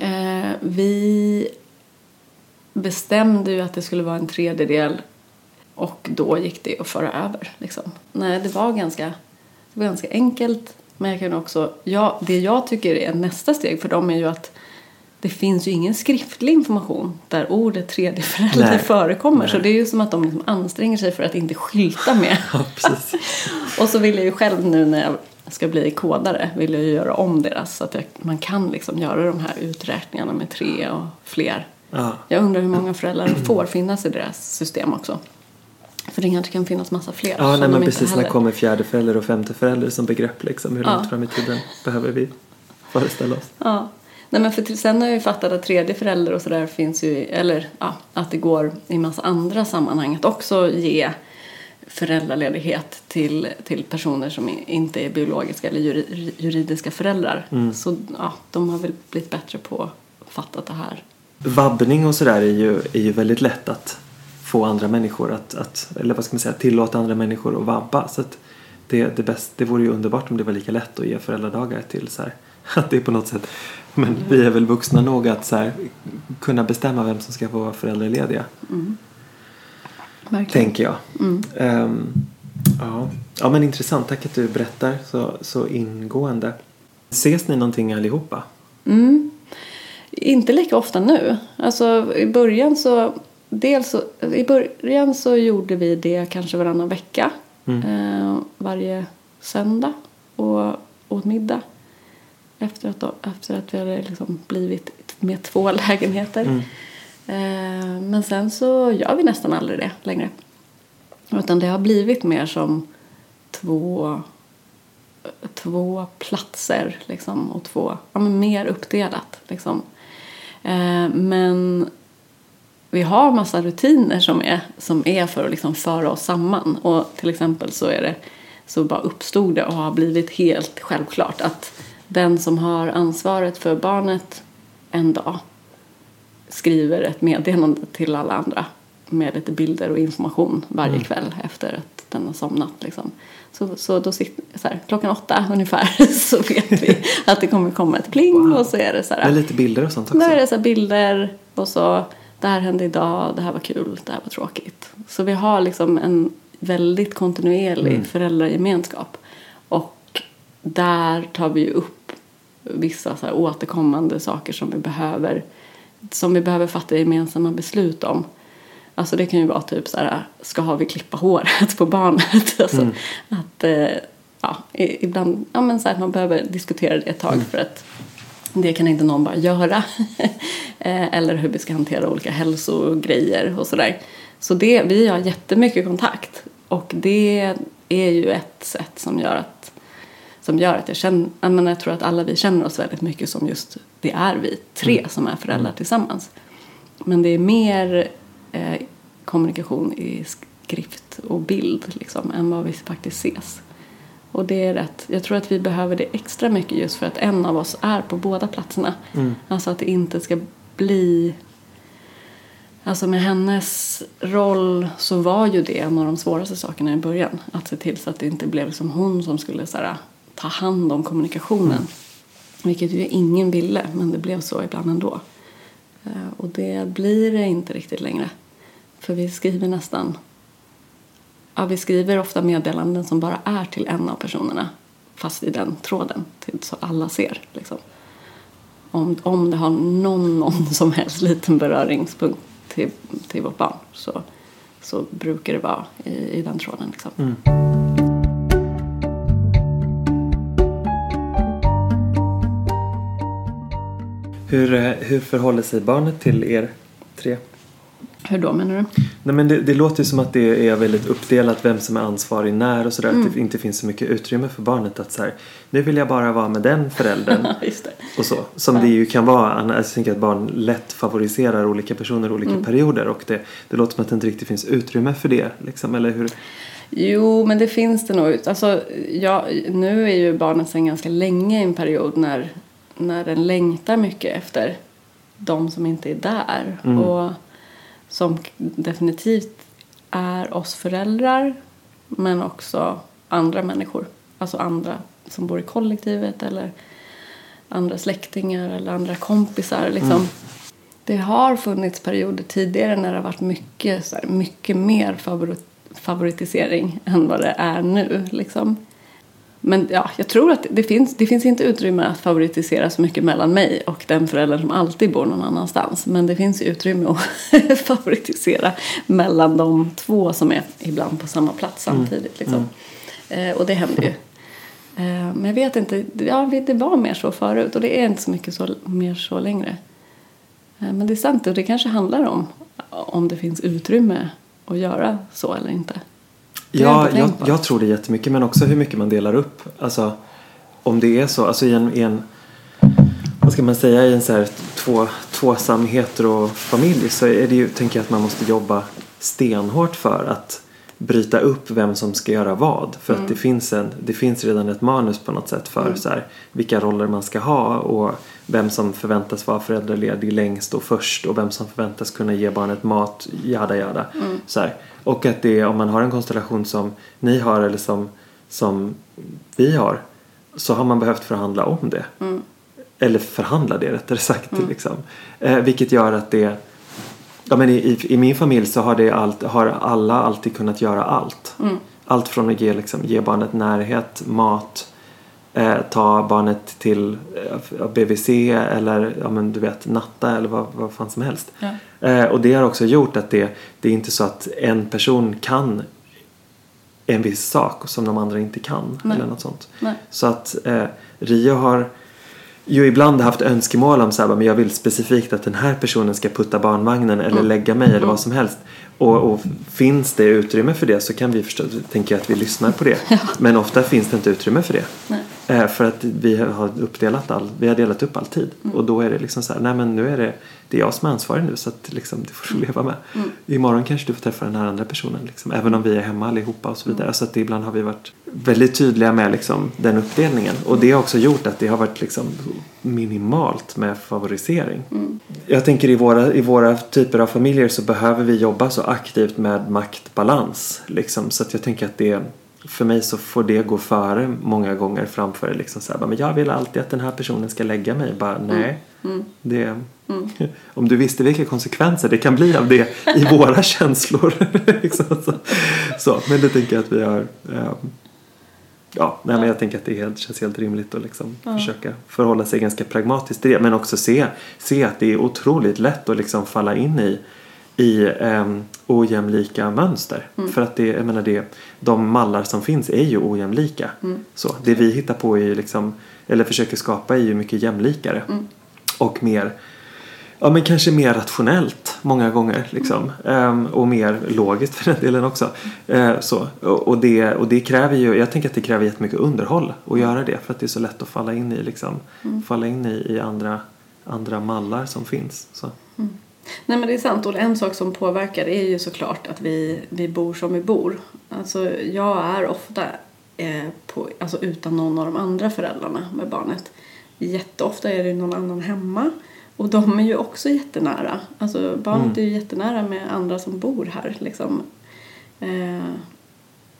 eh, vi bestämde ju att det skulle vara en tredjedel och då gick det att föra över. Liksom. Nej, det var ganska ganska enkelt. Men jag kan också, ja, det jag tycker är nästa steg för dem är ju att det finns ju ingen skriftlig information där ordet tredje förälder Nej. förekommer. Nej. Så det är ju som att de liksom anstränger sig för att inte skylta med. *laughs* Ja, *laughs* och så vill jag ju själv nu när jag ska bli kodare vill jag ju göra om deras så att jag, man kan liksom göra de här uträkningarna med tre och fler. Ja. Jag undrar hur många föräldrar *clears throat* får finnas i deras system också. För det kanske kan finnas massa fler. Ja, nej, men precis. När kommer fjärde förälder och femte förälder som begrepp? Liksom. Hur långt fram i tiden behöver vi föreställa oss? Ja. Nej, men för sen har jag ju fattat att tredje förälder och sådär finns ju, eller ja, att det går i massa andra sammanhang att också ge föräldraledighet till, till personer som inte är biologiska eller juridiska föräldrar. Mm. Så ja, de har väl blivit bättre på att fatta det här. Vabbning och sådär är ju, är ju väldigt lätt att få andra människor att, att eller vad ska man säga, tillåta andra människor att vabba. Så att det, det, bäst, det vore ju underbart om det var lika lätt att ge föräldradagar till så här, *laughs* att det är på något sätt, men vi är väl vuxna nog att så här, kunna bestämma vem som ska vara föräldralediga. Mm. Tänker jag. Mm. Um, ja. ja men intressant, tack att du berättar så, så ingående. Ses ni någonting allihopa? Mm. Inte lika ofta nu. Alltså i början så dels så, i början så gjorde vi det kanske varannan vecka. Mm. Eh, varje söndag och åt middag. Efter att, efter att vi hade liksom blivit med två lägenheter. Mm. Eh, men sen så gör vi nästan aldrig det längre. Utan det har blivit mer som två, två platser liksom, och två, ja, men mer uppdelat. Liksom. Eh, men vi har massa rutiner som är, som är för att liksom föra oss samman. Och till exempel så är det så bara uppstod det och har blivit helt självklart att den som har ansvaret för barnet en dag skriver ett meddelande till alla andra med lite bilder och information varje mm. kväll efter att den har somnat. Liksom. Så, så då sitter så här, klockan åtta ungefär *laughs* så vet vi att det kommer komma ett pling wow. och så är det så här. Med lite bilder och sånt också? Då är det så bilder och så det här hände idag, det här var kul, det här var tråkigt. Så vi har liksom en väldigt kontinuerlig mm. föräldragemenskap. Och där tar vi upp vissa så här återkommande saker som vi behöver som vi behöver fatta gemensamma beslut om. Alltså det kan ju vara typ så här, ska vi klippa håret på barnet? *laughs* Alltså mm. att, eh, ja, ibland, ja men så här, man behöver diskutera det ett tag mm. för att det kan inte någon bara göra. *laughs* Eh, eller hur vi ska hantera olika hälsogrejer och sådär. Så det, vi har jättemycket kontakt. Och det är ju ett sätt som gör att, som gör att jag känner, jag, menar, jag tror att alla vi känner oss väldigt mycket som just det är vi tre mm. som är föräldrar tillsammans. Men det är mer eh, kommunikation i skrift och bild liksom, än vad vi faktiskt ses. Och det är rätt. Jag tror att vi behöver det extra mycket just för att en av oss är på båda platserna. Mm. Alltså att det inte ska bli... Alltså med hennes roll så var ju det en av de svåraste sakerna i början. Att se till så att det inte blev som hon som skulle så här, ta hand om kommunikationen. Mm. Vilket ju ingen ville, men det blev så ibland ändå. Eh, och det blir det inte riktigt längre. För vi skriver nästan ja, vi skriver ofta meddelanden som bara är till en av personerna fast i den tråden till, så alla ser. Liksom. Om, om det har någon, någon *laughs* som helst liten beröringspunkt till, till vårt barn så, så brukar det vara i, i den tråden. Liksom. Mm. Hur, eh, hur förhåller sig barnet till er tre? Hur då menar du? Nej, men det, det låter ju som att det är väldigt uppdelat vem som är ansvarig när och sådär. Mm. Att det inte finns så mycket utrymme för barnet att så här, nu vill jag bara vara med den föräldern. *laughs* Och så. Som det ju kan vara. Jag tänker att barn lätt favoriserar olika personer olika Mm. perioder. Och det, det låter som att det inte riktigt finns utrymme för det. Liksom, eller hur? Jo, men det finns det nog. Alltså, ja, nu är ju barnet sedan ganska länge i en period när, när den längtar mycket efter de som inte är där. Mm. Och som definitivt är oss föräldrar men också andra människor. Alltså andra som bor i kollektivet eller andra släktingar eller andra kompisar. Liksom. Mm. Det har funnits perioder tidigare när det har varit mycket, så här, mycket mer favorit, favoritisering än vad det är nu. Liksom. Men ja, jag tror att det finns, det finns inte utrymme att favoritisera så mycket mellan mig och den föräldern som alltid bor någon annanstans. Men det finns utrymme att *laughs* favoritisera mellan de två som är ibland på samma plats samtidigt. Liksom. Eh, och det händer ju. Eh, men jag vet inte, ja, det var mer så förut och det är inte så mycket så, mer så längre. Eh, men det är sant och det kanske handlar om om det finns utrymme att göra så eller inte. Ja, jag, jag tror det jättemycket. Men också hur mycket man delar upp. Alltså, om det är så. Alltså i en, i en vad ska man säga, i en så här två, tvåsam heterofamilj så är det ju, tänker jag att man måste jobba stenhårt för att bryta upp vem som ska göra vad. För Mm. att det finns, en, det finns redan ett manus på något sätt för så här, vilka roller man ska ha och vem som förväntas vara föräldraledig längst och först och vem som förväntas kunna ge barnet mat, jada jada. Mm. Så här. Och att det, om man har en konstellation som ni har eller som, som vi har så har man behövt förhandla om det. Mm. Eller förhandla det rättare sagt. Liksom. Eh, vilket gör att det Ja, men i, i, I min familj så har, det allt, har alla alltid kunnat göra allt. Mm. Allt från att ge, liksom, ge barnet närhet, mat, eh, ta barnet till eh, BVC eller ja, men, du vet, natta eller vad, vad fan som helst. Ja. Eh, och det har också gjort att det, det är inte så att en person kan en viss sak som de andra inte kan. Nej. Eller något sånt. Nej. Så att eh, Rio har ju ibland haft önskemål om så här, men jag vill specifikt att den här personen ska putta barnvagnen eller lägga mig eller vad som helst. Och, och finns det utrymme för det så kan vi förstå, tänker jag att vi lyssnar på det. *laughs* Men ofta finns det inte utrymme för det. Nej. Eh, för att vi har uppdelat all, vi har delat upp all tid. Och då är det liksom så här, nej men nu är det, det är jag som är ansvarig nu så att liksom, det får du *laughs* leva med. Imorgon kanske du får träffa den här andra personen. Liksom, även om vi är hemma allihopa och så vidare. Så att det, ibland har vi varit väldigt tydliga med liksom, den uppdelningen. Och det har också gjort att det har varit liksom, minimalt med favorisering. Jag tänker i våra, i våra typer av familjer så behöver vi jobba så aktivt med maktbalans. Liksom, så att jag tänker att det för mig så får det gå före många gånger framför liksom så här, men jag vill alltid att den här personen ska lägga mig. Bara, nej. Det, *laughs* Om du visste vilka konsekvenser det kan bli av det i *laughs* våra känslor. *laughs* liksom så. så, men det tänker jag att vi har ehm, Ja, nej, men jag tänker att det helt, känns helt rimligt att liksom försöka förhålla sig ganska pragmatiskt till det. Men också se, se att det är otroligt lätt att liksom falla in i, i um, ojämlika mönster. För att det, jag menar det, de mallar som finns är ju ojämlika. Så, det vi hittar på är liksom, eller försöker skapa är ju mycket jämlikare. Och mer Ja men kanske mer rationellt många gånger liksom. Ehm, och mer logiskt för den delen också. Eh, så. Och, och, det, och det kräver ju, jag tänker att det kräver jättemycket underhåll att göra det. För att det är så lätt att falla in i liksom, falla in i, i andra, andra mallar som finns. Så. Nej men det är sant och en sak som påverkar är ju såklart att vi, vi bor som vi bor. Alltså jag är ofta eh, på, alltså utan någon av de andra föräldrarna med barnet. Jätteofta är det någon annan hemma och de är ju också jättenära. Alltså barnet är ju jättenära med andra som bor här liksom. Eh,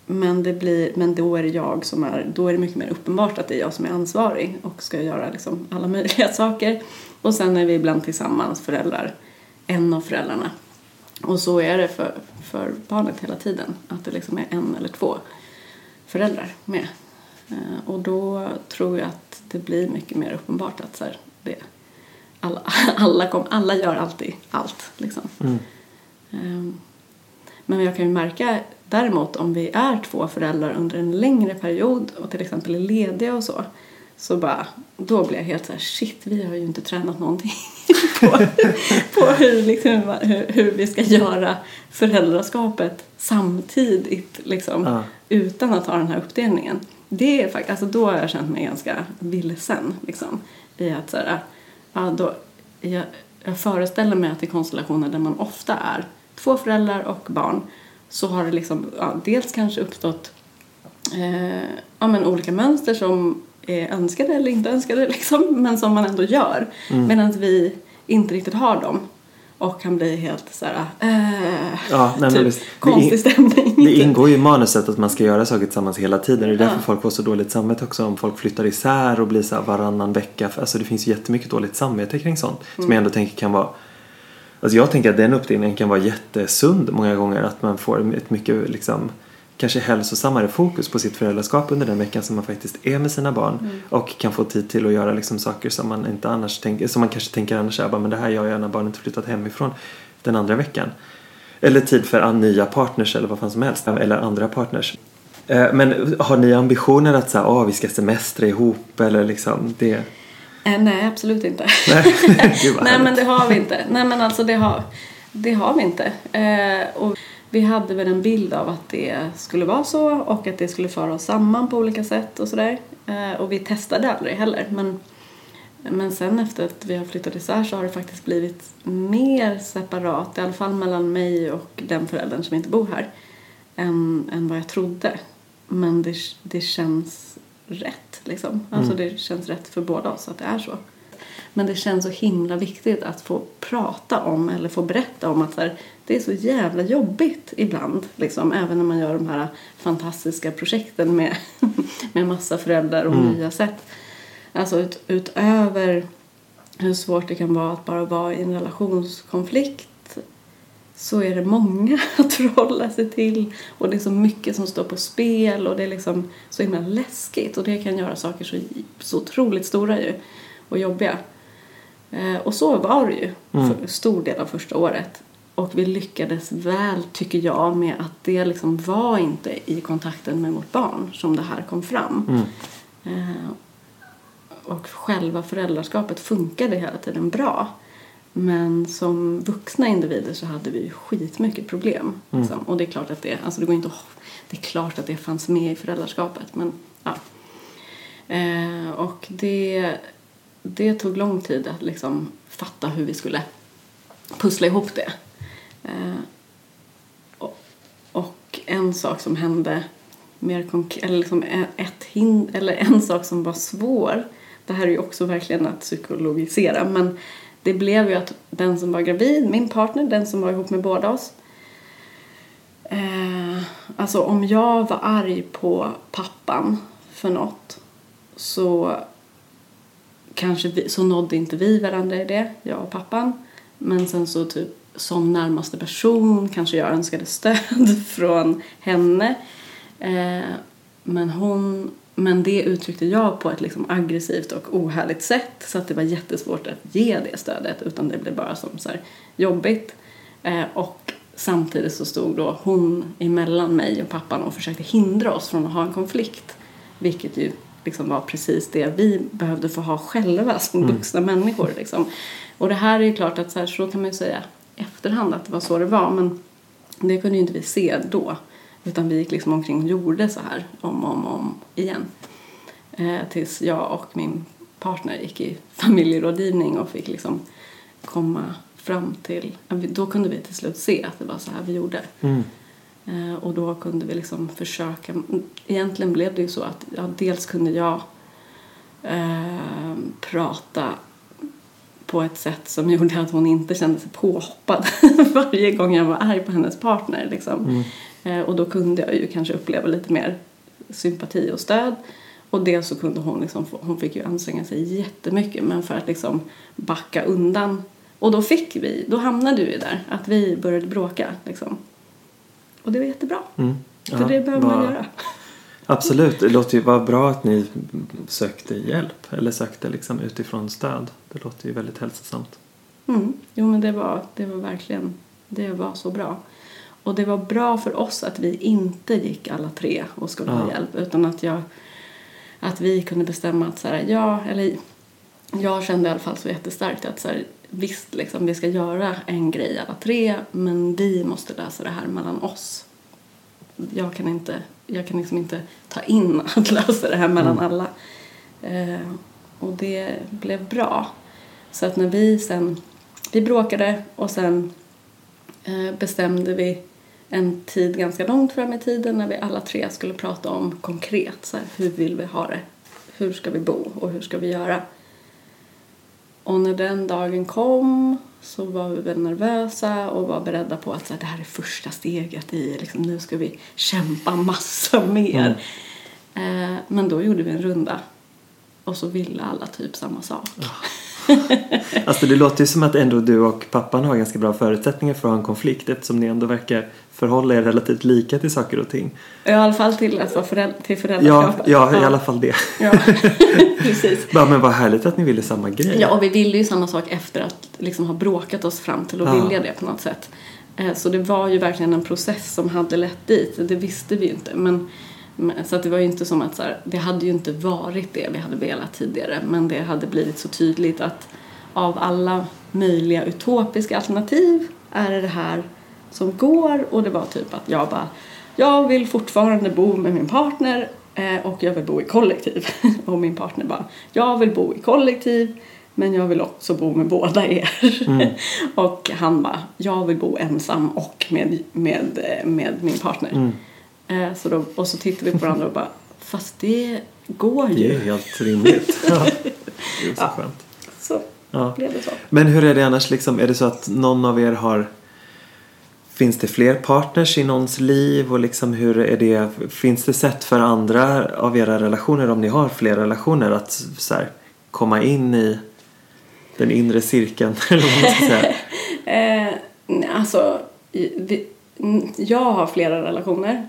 men, det blir, men då är det jag som är, då är det mycket mer uppenbart att det är jag som är ansvarig och ska göra liksom alla möjliga *laughs* saker. Och sen är vi ibland tillsammans föräldrar, en av föräldrarna. Och så är det för, för barnet hela tiden, att det liksom är en eller två föräldrar med. Eh, och då tror jag att det blir mycket mer uppenbart att så här, det, alla, *laughs* alla, kom, alla gör alltid allt. Liksom. Mm. Ehm, Men jag kan ju märka däremot om vi är två föräldrar under en längre period och till exempel är lediga och så. Så bara, då blir jag helt så här, shit vi har ju inte tränat någonting *laughs* på, på hur, liksom, hur, hur vi ska göra föräldraskapet samtidigt liksom, Ja. utan att ha den här uppdelningen. Det är faktiskt, alltså då har jag känt mig ganska vilsen liksom. I att så här, ja, då, jag, jag föreställer mig att i konstellationer där man ofta är två föräldrar och barn så har det liksom, ja, dels kanske uppstått eh, ja, men olika mönster som är önskade eller inte önskade liksom, men som man ändå gör. Medan vi inte riktigt har dem och kan bli helt så här, eh, Ja, nej, typ visst. Det konstig in- stämning. Det ingår ju i manuset att man ska göra saker tillsammans hela tiden. Det är därför Ja. folk får så dåligt samvete också om folk flyttar isär och blir så här varannan vecka. Alltså det finns ju jättemycket dåligt samvete kring sånt. Som Mm. jag ändå tänker kan vara Alltså jag tänker att den uppdelningen kan vara jättesund många gånger. Att man får ett mycket liksom kanske hälsosammare fokus på sitt föräldraskap under den veckan som man faktiskt är med sina barn. Mm. Och kan få tid till att göra liksom saker som man inte annars tänker, som man kanske tänker annars är men det här gör jag när barnet flyttat hemifrån den andra veckan. Eller tid för nya partners eller vad fan som helst. Eller andra partners. Eh, Men har ni ambitioner att säga, åh vi ska semestra ihop eller liksom det? Eh, nej, absolut inte. *laughs* Nej, Nej, men det har vi inte. Nej, men alltså det har, det har vi inte. Eh, och vi hade väl en bild av att det skulle vara så och att det skulle föra oss samman på olika sätt och sådär. Eh, och vi testade aldrig heller. Men, men sen efter att vi har flyttat isär så har det faktiskt blivit mer separat, i alla fall mellan mig och den föräldern som inte bor här, än, än vad jag trodde. Men det, det känns rätt liksom. Alltså det känns rätt för båda oss att det är så. Men det känns så himla viktigt att få prata om eller få berätta om att så här, det är så jävla jobbigt ibland. Liksom, även när man gör de här fantastiska projekten med, *laughs* med massa föräldrar och nya sätt. Alltså ut, utöver hur svårt det kan vara att bara vara i en relationskonflikt så är det många *laughs* att förhålla sig till och det är så mycket som står på spel och det är liksom så himla läskigt och det kan göra saker så, så otroligt stora ju och jobbiga. Eh, och så var det ju för stor del av första året. Och vi lyckades väl, tycker jag, med att det liksom var inte i kontakten med vårt barn som det här kom fram. Eh, och själva föräldraskapet funkade hela tiden bra. Men som vuxna individer så hade vi skitmycket problem. Liksom. Och det är klart att det, alltså det går inte att, det är klart att det fanns med i föräldraskapet. Men ja. Eh, och det, det tog lång tid att liksom fatta hur vi skulle pussla ihop det. Eh, och, och en sak som hände mer konkret, eller liksom ett hin- eller en sak som var svår. Det här är ju också verkligen att psykologisera men det blev ju att den som var gravid, min partner, den som var ihop med båda oss. Eh, alltså om jag var arg på pappan för något så kanske vi, så nådde inte vi varandra i det, jag och pappan. Men sen så typ som närmaste person kanske jag önskade stöd *laughs* från henne. Eh, men hon men det uttryckte jag på ett liksom aggressivt och ohärligt sätt så att det var jättesvårt att ge det stödet utan det blev bara som så jobbigt. Eh, och samtidigt så stod då hon emellan mig och pappan och försökte hindra oss från att ha en konflikt. Vilket ju liksom var precis det vi behövde få ha själva som vuxna människor. Liksom. Och det här är ju klart att så, här, så kan man ju säga efterhand att det var så det var men det kunde ju inte vi se då. Utan vi gick liksom omkring och gjorde så här om och om, om igen. Eh, tills jag och min partner gick i familjerådgivning och fick liksom komma fram till... Då kunde vi till slut se att det var så här vi gjorde. Mm. Eh, och då kunde vi liksom försöka... Egentligen blev det ju så att ja, dels kunde jag eh, prata på ett sätt som gjorde att hon inte kände sig påhoppad *laughs* varje gång jag var arg på hennes partner. Liksom. Eh, och då kunde jag ju kanske uppleva lite mer sympati och stöd. Och dels så kunde hon liksom, hon fick ju anstränga sig jättemycket men för att liksom backa undan. Och då fick vi, då hamnade vi där, att vi började bråka liksom. Och det var jättebra. Mm. För Ja, det behöver man göra. Absolut, det låter ju vara bra att ni sökte hjälp eller sökte liksom utifrån stöd. Det låter ju väldigt hälsosamt. Mm. Jo men det var, det var verkligen Det var så bra. Och det var bra för oss att vi inte gick alla tre och skulle ha Ja. hjälp utan att jag att vi kunde bestämma att så här, ja, eller jag kände i alla fall så jättestarkt att så här, visst, liksom, vi ska göra en grej alla tre men vi måste lösa det här mellan oss. Jag kan inte, jag kan liksom inte ta in *laughs* att lösa det här mellan alla. Eh, och det blev bra. Så att när vi sen, vi bråkade och sen eh, bestämde vi en tid ganska långt fram i tiden när vi alla tre skulle prata om konkret så här, hur vill vi ha det? Hur ska vi bo och hur ska vi göra? Och när den dagen kom så var vi väl nervösa och var beredda på att så här, det här är första steget i liksom, nu ska vi kämpa massa mer. Eh, men då gjorde vi en runda och så ville alla typ samma sak. Alltså det låter ju som att ändå du och pappan har ganska bra förutsättningar för att ha en konflikt eftersom ni ändå verkar förhålla er relativt lika till saker och ting. I alla fall till, att vara föräld- till Ja, föräldraskapet. ja, i alla fall det. Ja, *laughs* precis. Ja, men vad härligt att ni ville samma grej. Ja, och vi ville ju samma sak efter att liksom ha bråkat oss fram till att Ja. vilja det på något sätt. Eh, Så det var ju verkligen en process som hade lett dit. Det visste vi ju inte. Men- så att det var ju inte som att så här, det hade ju inte varit det vi hade velat tidigare. Men det hade blivit så tydligt att av alla möjliga utopiska alternativ är det det här som går. Och det var typ att jag bara, jag vill fortfarande bo med min partner eh, och jag vill bo i kollektiv. *laughs* Och min partner bara, jag vill bo i kollektiv men jag vill också bo med båda er. *laughs* och han bara, jag vill bo ensam och med, med, med min partner. Eh, Så då, och så tittade vi på varandra och bara, fast det går Det är ju. ju helt rimligt. *laughs* Ja. Det är så Ja. skönt. Så Ja. blev det så. Men hur är det annars liksom? Är det så att någon av er har Finns det fler partners i någons liv och liksom hur är det Finns det sätt för andra av era relationer om ni har fler relationer att så här, komma in i den inre cirkeln *laughs* eller vad man ska säga. *laughs* Eh, alltså, vi, jag har flera relationer.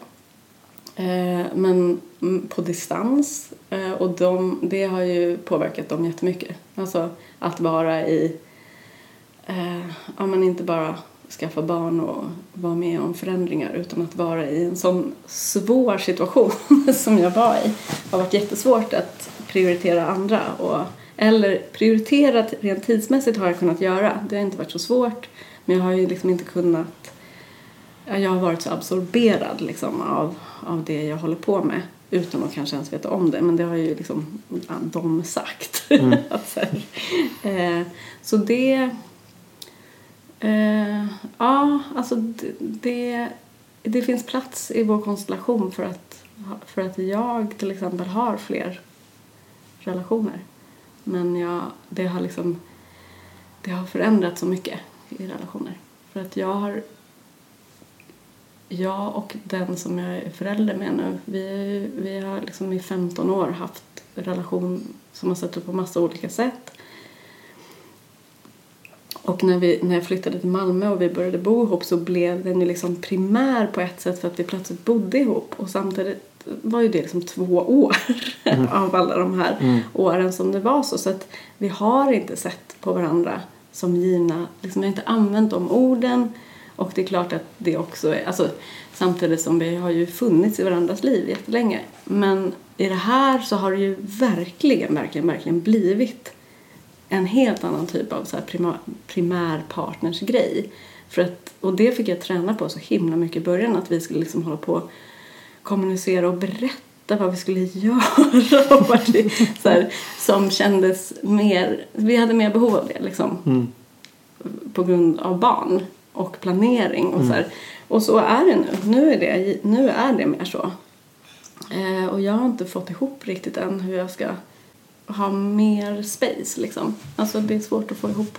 Eh, men på distans. Eh, och de, det har ju påverkat dem jättemycket. Alltså att vara i... Eh, ja, men inte bara skaffa barn och vara med om förändringar utan att vara i en sån svår situation *laughs* som jag var i. Det har varit jättesvårt att prioritera andra. Och, eller prioritera rent tidsmässigt har jag kunnat göra. Det har inte varit så svårt. Men jag har ju liksom inte kunnat... ja, Jag har varit så absorberad liksom av, av det jag håller på med utan att kanske ens veta om det. Men det har ju liksom de sagt. *laughs* Så, här, eh, så det... Eh, ja, alltså det, det, det finns plats i vår konstellation för att, för att jag till exempel har fler relationer. Men jag, det har liksom det har förändrats så mycket i relationer. För att jag har jag och den som jag är förälder med nu, vi, vi har liksom i 15 år haft relation som har sett ut på massa olika sätt. Och när, vi, när jag flyttade till Malmö och vi började bo ihop så blev den ju liksom primär på ett sätt för att vi plötsligt bodde ihop. Och samtidigt var ju det liksom två år *laughs* av alla de här åren som det var så. Så att vi har inte sett på varandra som givna, liksom vi har inte använt de orden. Och det är klart att det också är, alltså samtidigt som vi har ju funnits i varandras liv jättelänge. Men i det här så har det ju verkligen, verkligen, verkligen blivit en helt annan typ av så här primär, primärpartnersgrej. För att, och det fick jag träna på så himla mycket i början att vi skulle liksom hålla på och kommunicera och berätta vad vi skulle *laughs* göra och vad det, så här, som kändes mer, vi hade mer behov av det liksom Mm. på grund av barn och planering och så här. Och så är det nu. Nu är det, nu är det mer så. Eh, och jag har inte fått ihop riktigt än hur jag ska ha mer space liksom. Alltså det är svårt att få ihop.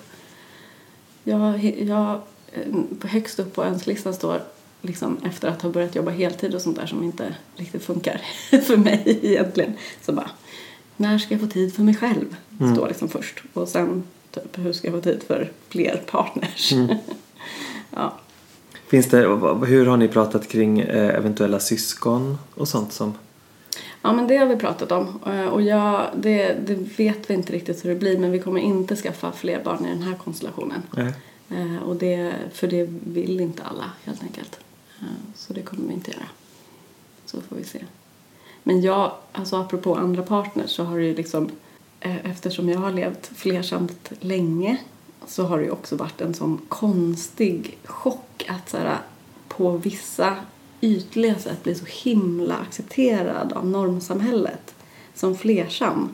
Jag, jag, eh, högst upp på önskelistan står liksom efter att ha börjat jobba heltid och sånt där som inte riktigt funkar *laughs* för mig egentligen. Så bara, när ska jag få tid för mig själv? Står liksom först. Och sen typ, hur ska jag få tid för fler partners? *laughs* ja. Finns det, hur har ni pratat kring eh, eventuella syskon och sånt som Ja, men det har vi pratat om. Eh, Och jag, det, det vet vi inte riktigt hur det blir men vi kommer inte skaffa fler barn i den här konstellationen. Nej. Eh, och det, för det vill inte alla helt enkelt. Eh, så det kommer vi inte göra. Så får vi se. Men jag, alltså apropå andra partners så har det ju liksom eftersom jag har levt flersamt länge så har det ju också varit en sån konstig chock att så här, på vissa ytliga sätt blir så himla accepterad av normsamhället som flersam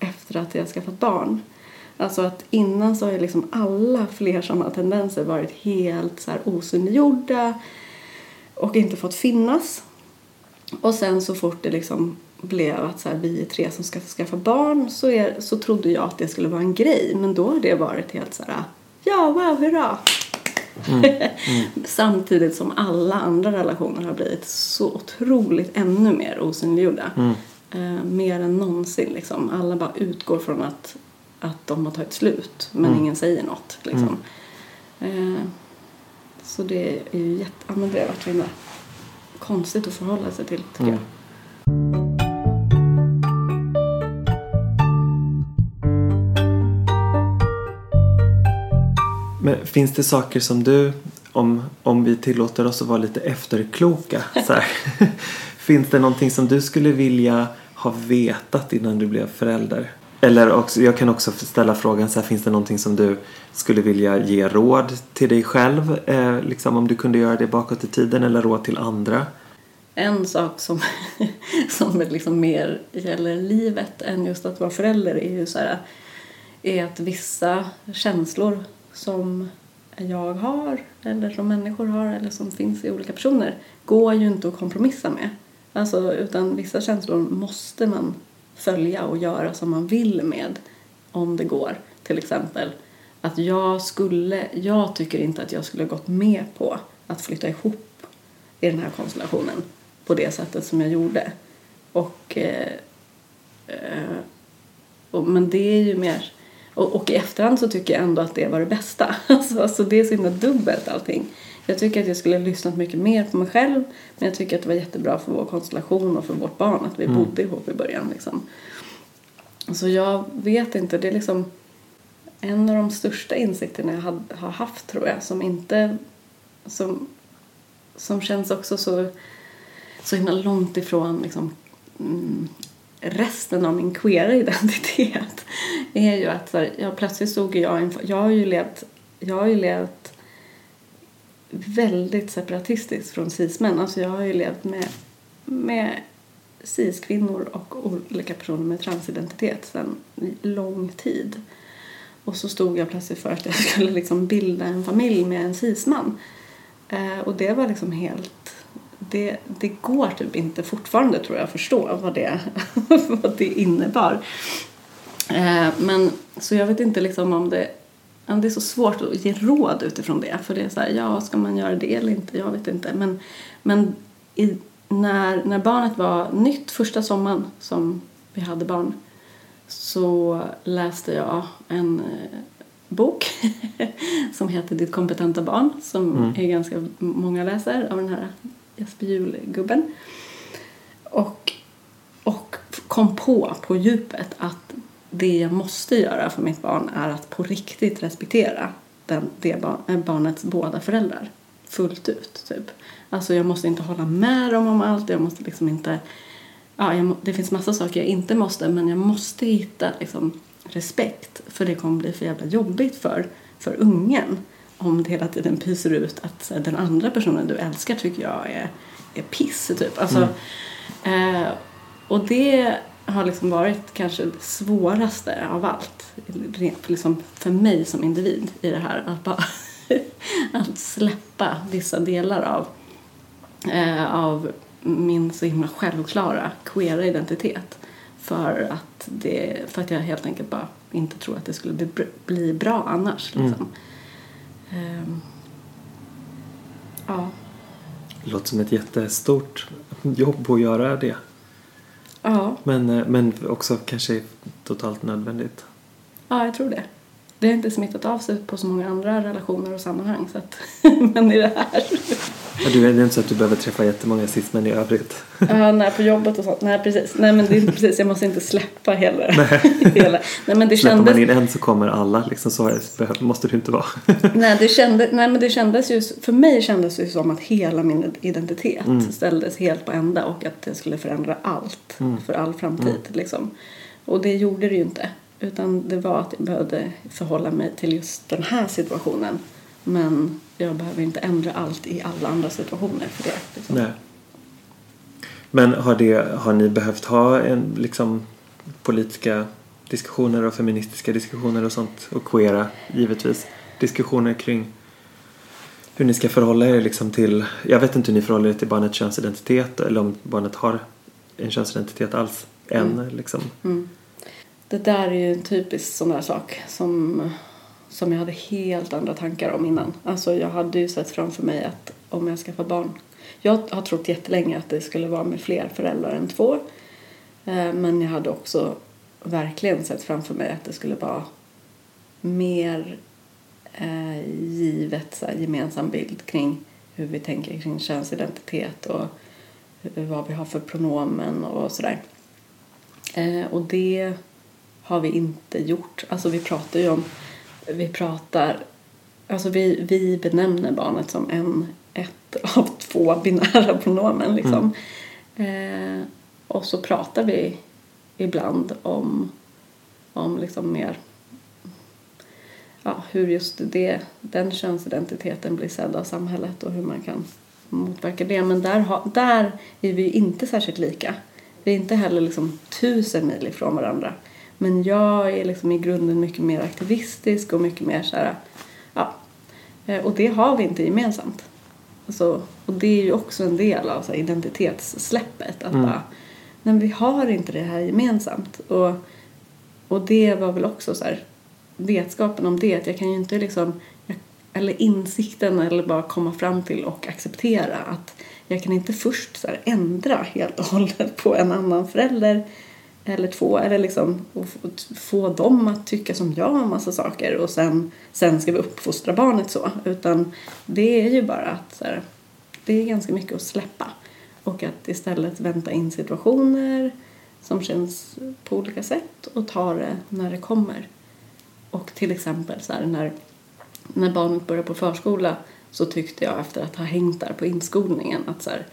efter att jag skaffat barn. Alltså att innan så har ju liksom alla flersamma tendenser varit helt så här osynliggjorda och inte fått finnas. Och sen så fort det liksom blev att så här, vi är tre som ska skaffa barn så, är, så trodde jag att det skulle vara en grej. Men då har det varit helt så här, ja wow, hurra! Mm. *laughs* Mm. Samtidigt som alla andra relationer har blivit så otroligt ännu mer osynliggjorda. Mm. Eh, mer än någonsin liksom. Alla bara utgår från att, att de har tagit slut men mm. ingen säger något liksom. Mm. Eh, så det är ju jätte, ja, men det har varit konstigt att förhålla sig till tycker jag. Men finns det saker som du, om, om vi tillåter oss att vara lite efterkloka, så här, *laughs* finns det någonting som du skulle vilja ha vetat innan du blev förälder? Eller också, jag kan också ställa frågan så här, finns det någonting som du skulle vilja ge råd till dig själv? Eh, liksom om du kunde göra det bakåt i tiden eller råd till andra? En sak som, *laughs* som liksom mer gäller livet än just att vara förälder är ju så här, är att vissa känslor som jag har eller som människor har eller som finns i olika personer går ju inte att kompromissa med. Alltså, utan vissa känslor måste man följa och göra som man vill med om det går. Till exempel att jag skulle, jag tycker inte att jag skulle gått med på att flytta ihop i den här konstellationen på det sättet som jag gjorde. Och, eh, eh, och men det är ju mer och, och, i efterhand så tycker jag ändå att det var det bästa. *laughs* Alltså, alltså det är så himla dubbelt allting. Jag tycker att jag skulle ha lyssnat mycket mer på mig själv men jag tycker att det var jättebra för vår konstellation och för vårt barn att vi mm. bodde ihop i början. Liksom. Så jag vet inte, det är liksom en av de största insikterna jag had, har haft tror jag som inte som, som känns också så, så himla långt ifrån liksom, mm, resten av min queera identitet *laughs* är ju att så här, ja, plötsligt stod jag inför, jag har ju levt, jag har ju levt väldigt separatistiskt från cis-män. Alltså jag har ju levt med, med cis-kvinnor och olika personer med transidentitet sedan lång tid. Och så stod jag plötsligt för att jag *laughs* skulle liksom bilda en familj med en cis-man. Eh, och det var liksom helt det, det går typ inte fortfarande tror jag förstå vad det, *laughs* vad det innebar. Eh, men så jag vet inte liksom om det det är så svårt att ge råd utifrån det. För det är så här, ja, ska man göra det eller inte? Jag vet inte. Men, men i, när, när barnet var nytt, första sommaren som vi hade barn, så läste jag en eh, bok *laughs* som heter Ditt kompetenta barn som mm. är ganska många läser av den här Jesper Juhl-gubben. Och, och kom på på djupet att det jag måste göra för mitt barn är att på riktigt respektera den, det barn, eh, barnets båda föräldrar fullt ut. Typ. Alltså jag måste inte hålla med dem om allt. Jag måste liksom inte... Ja, jag, det finns massa saker jag inte måste men jag måste hitta liksom, respekt för det kommer bli för jävla jobbigt för, för ungen om det hela tiden pyser ut att här, den andra personen du älskar tycker jag är, är piss. Typ. Alltså, mm. eh, och det har liksom varit kanske det svåraste av allt liksom för mig som individ i det här. Att bara *laughs* att släppa vissa delar av, eh, av min så himla självklara queera identitet för att, det, för att jag helt enkelt bara inte tror att det skulle bli, bli bra annars. Liksom. Mm. Um, ja. Det låter som ett jättestort jobb att göra det. Ja. Men, eh, men också kanske totalt nödvändigt. Ja, jag tror det. Det har inte smittat av sig på så många andra relationer och sammanhang. Så att, *laughs* men i det här Ja, du, det är inte så att du behöver träffa jättemånga cismän i övrigt. Ja, nej, på jobbet och sånt. Nej, precis. Nej, men det är precis. Jag måste inte släppa hela. *laughs* hela. Nej, men det Släpper kändes... man in en så kommer alla. Liksom, så måste det inte vara. *laughs* Nej, det kände, nej, men det kändes ju... För mig kändes det som att hela min identitet Mm. ställdes helt på ända och att det skulle förändra allt Mm. för all framtid. Liksom. Och det gjorde det ju inte. Utan det var att jag behövde förhålla mig till just den här situationen. Men jag behöver inte ändra allt i alla andra situationer för det. Liksom. Nej. Men har, det, har ni behövt ha en, liksom, politiska diskussioner och feministiska diskussioner och sånt? Och queera, givetvis. Diskussioner kring hur ni ska förhålla er liksom till... Jag vet inte hur ni förhåller er till barnets könsidentitet eller om barnet har en könsidentitet alls än. Liksom. Mm. Det där är ju en typisk sån där sak som, som jag hade helt andra tankar om innan. Alltså jag hade ju sett framför mig att om jag skaffar barn. Jag har trott jättelänge att det skulle vara med fler föräldrar än två. Eh, men jag hade också verkligen sett framför mig att det skulle vara mer eh, givet så här, gemensam bild kring hur vi tänker kring könsidentitet och vad vi har för pronomen och sådär. Eh, och det har vi inte gjort. Alltså vi pratar ju om, vi pratar, alltså vi, vi benämner barnet som en, ett av två binära pronomen liksom. Eh, och så pratar vi ibland om, om liksom mer ja, hur just det, den könsidentiteten blir sedd av samhället och hur man kan motverka det. Men där, ha, där är vi inte särskilt lika. Vi är inte heller liksom tusen mil ifrån varandra. Men jag är liksom i grunden mycket mer aktivistisk och mycket mer så här, ja. Eh, Och det har vi inte gemensamt. Alltså, och det är ju också en del av så här, identitetssläppet. Att Mm. bara, men vi har inte det här gemensamt. Och, och det var väl också så här, vetskapen om det. Att jag kan ju inte liksom, eller insikten eller bara komma fram till och acceptera att jag kan inte först så här, ändra helt och hållet på en annan förälder eller två eller liksom och få- dem att tycka som jag om massa saker och sen, sen ska vi uppfostra barnet så. Utan det är ju bara att så här, det är ganska mycket att släppa och att istället vänta in situationer som känns på olika sätt och ta det när det kommer. Och till exempel så här, när, när barnet började på förskola så tyckte jag efter att ha hängt där på inskolningen att så här,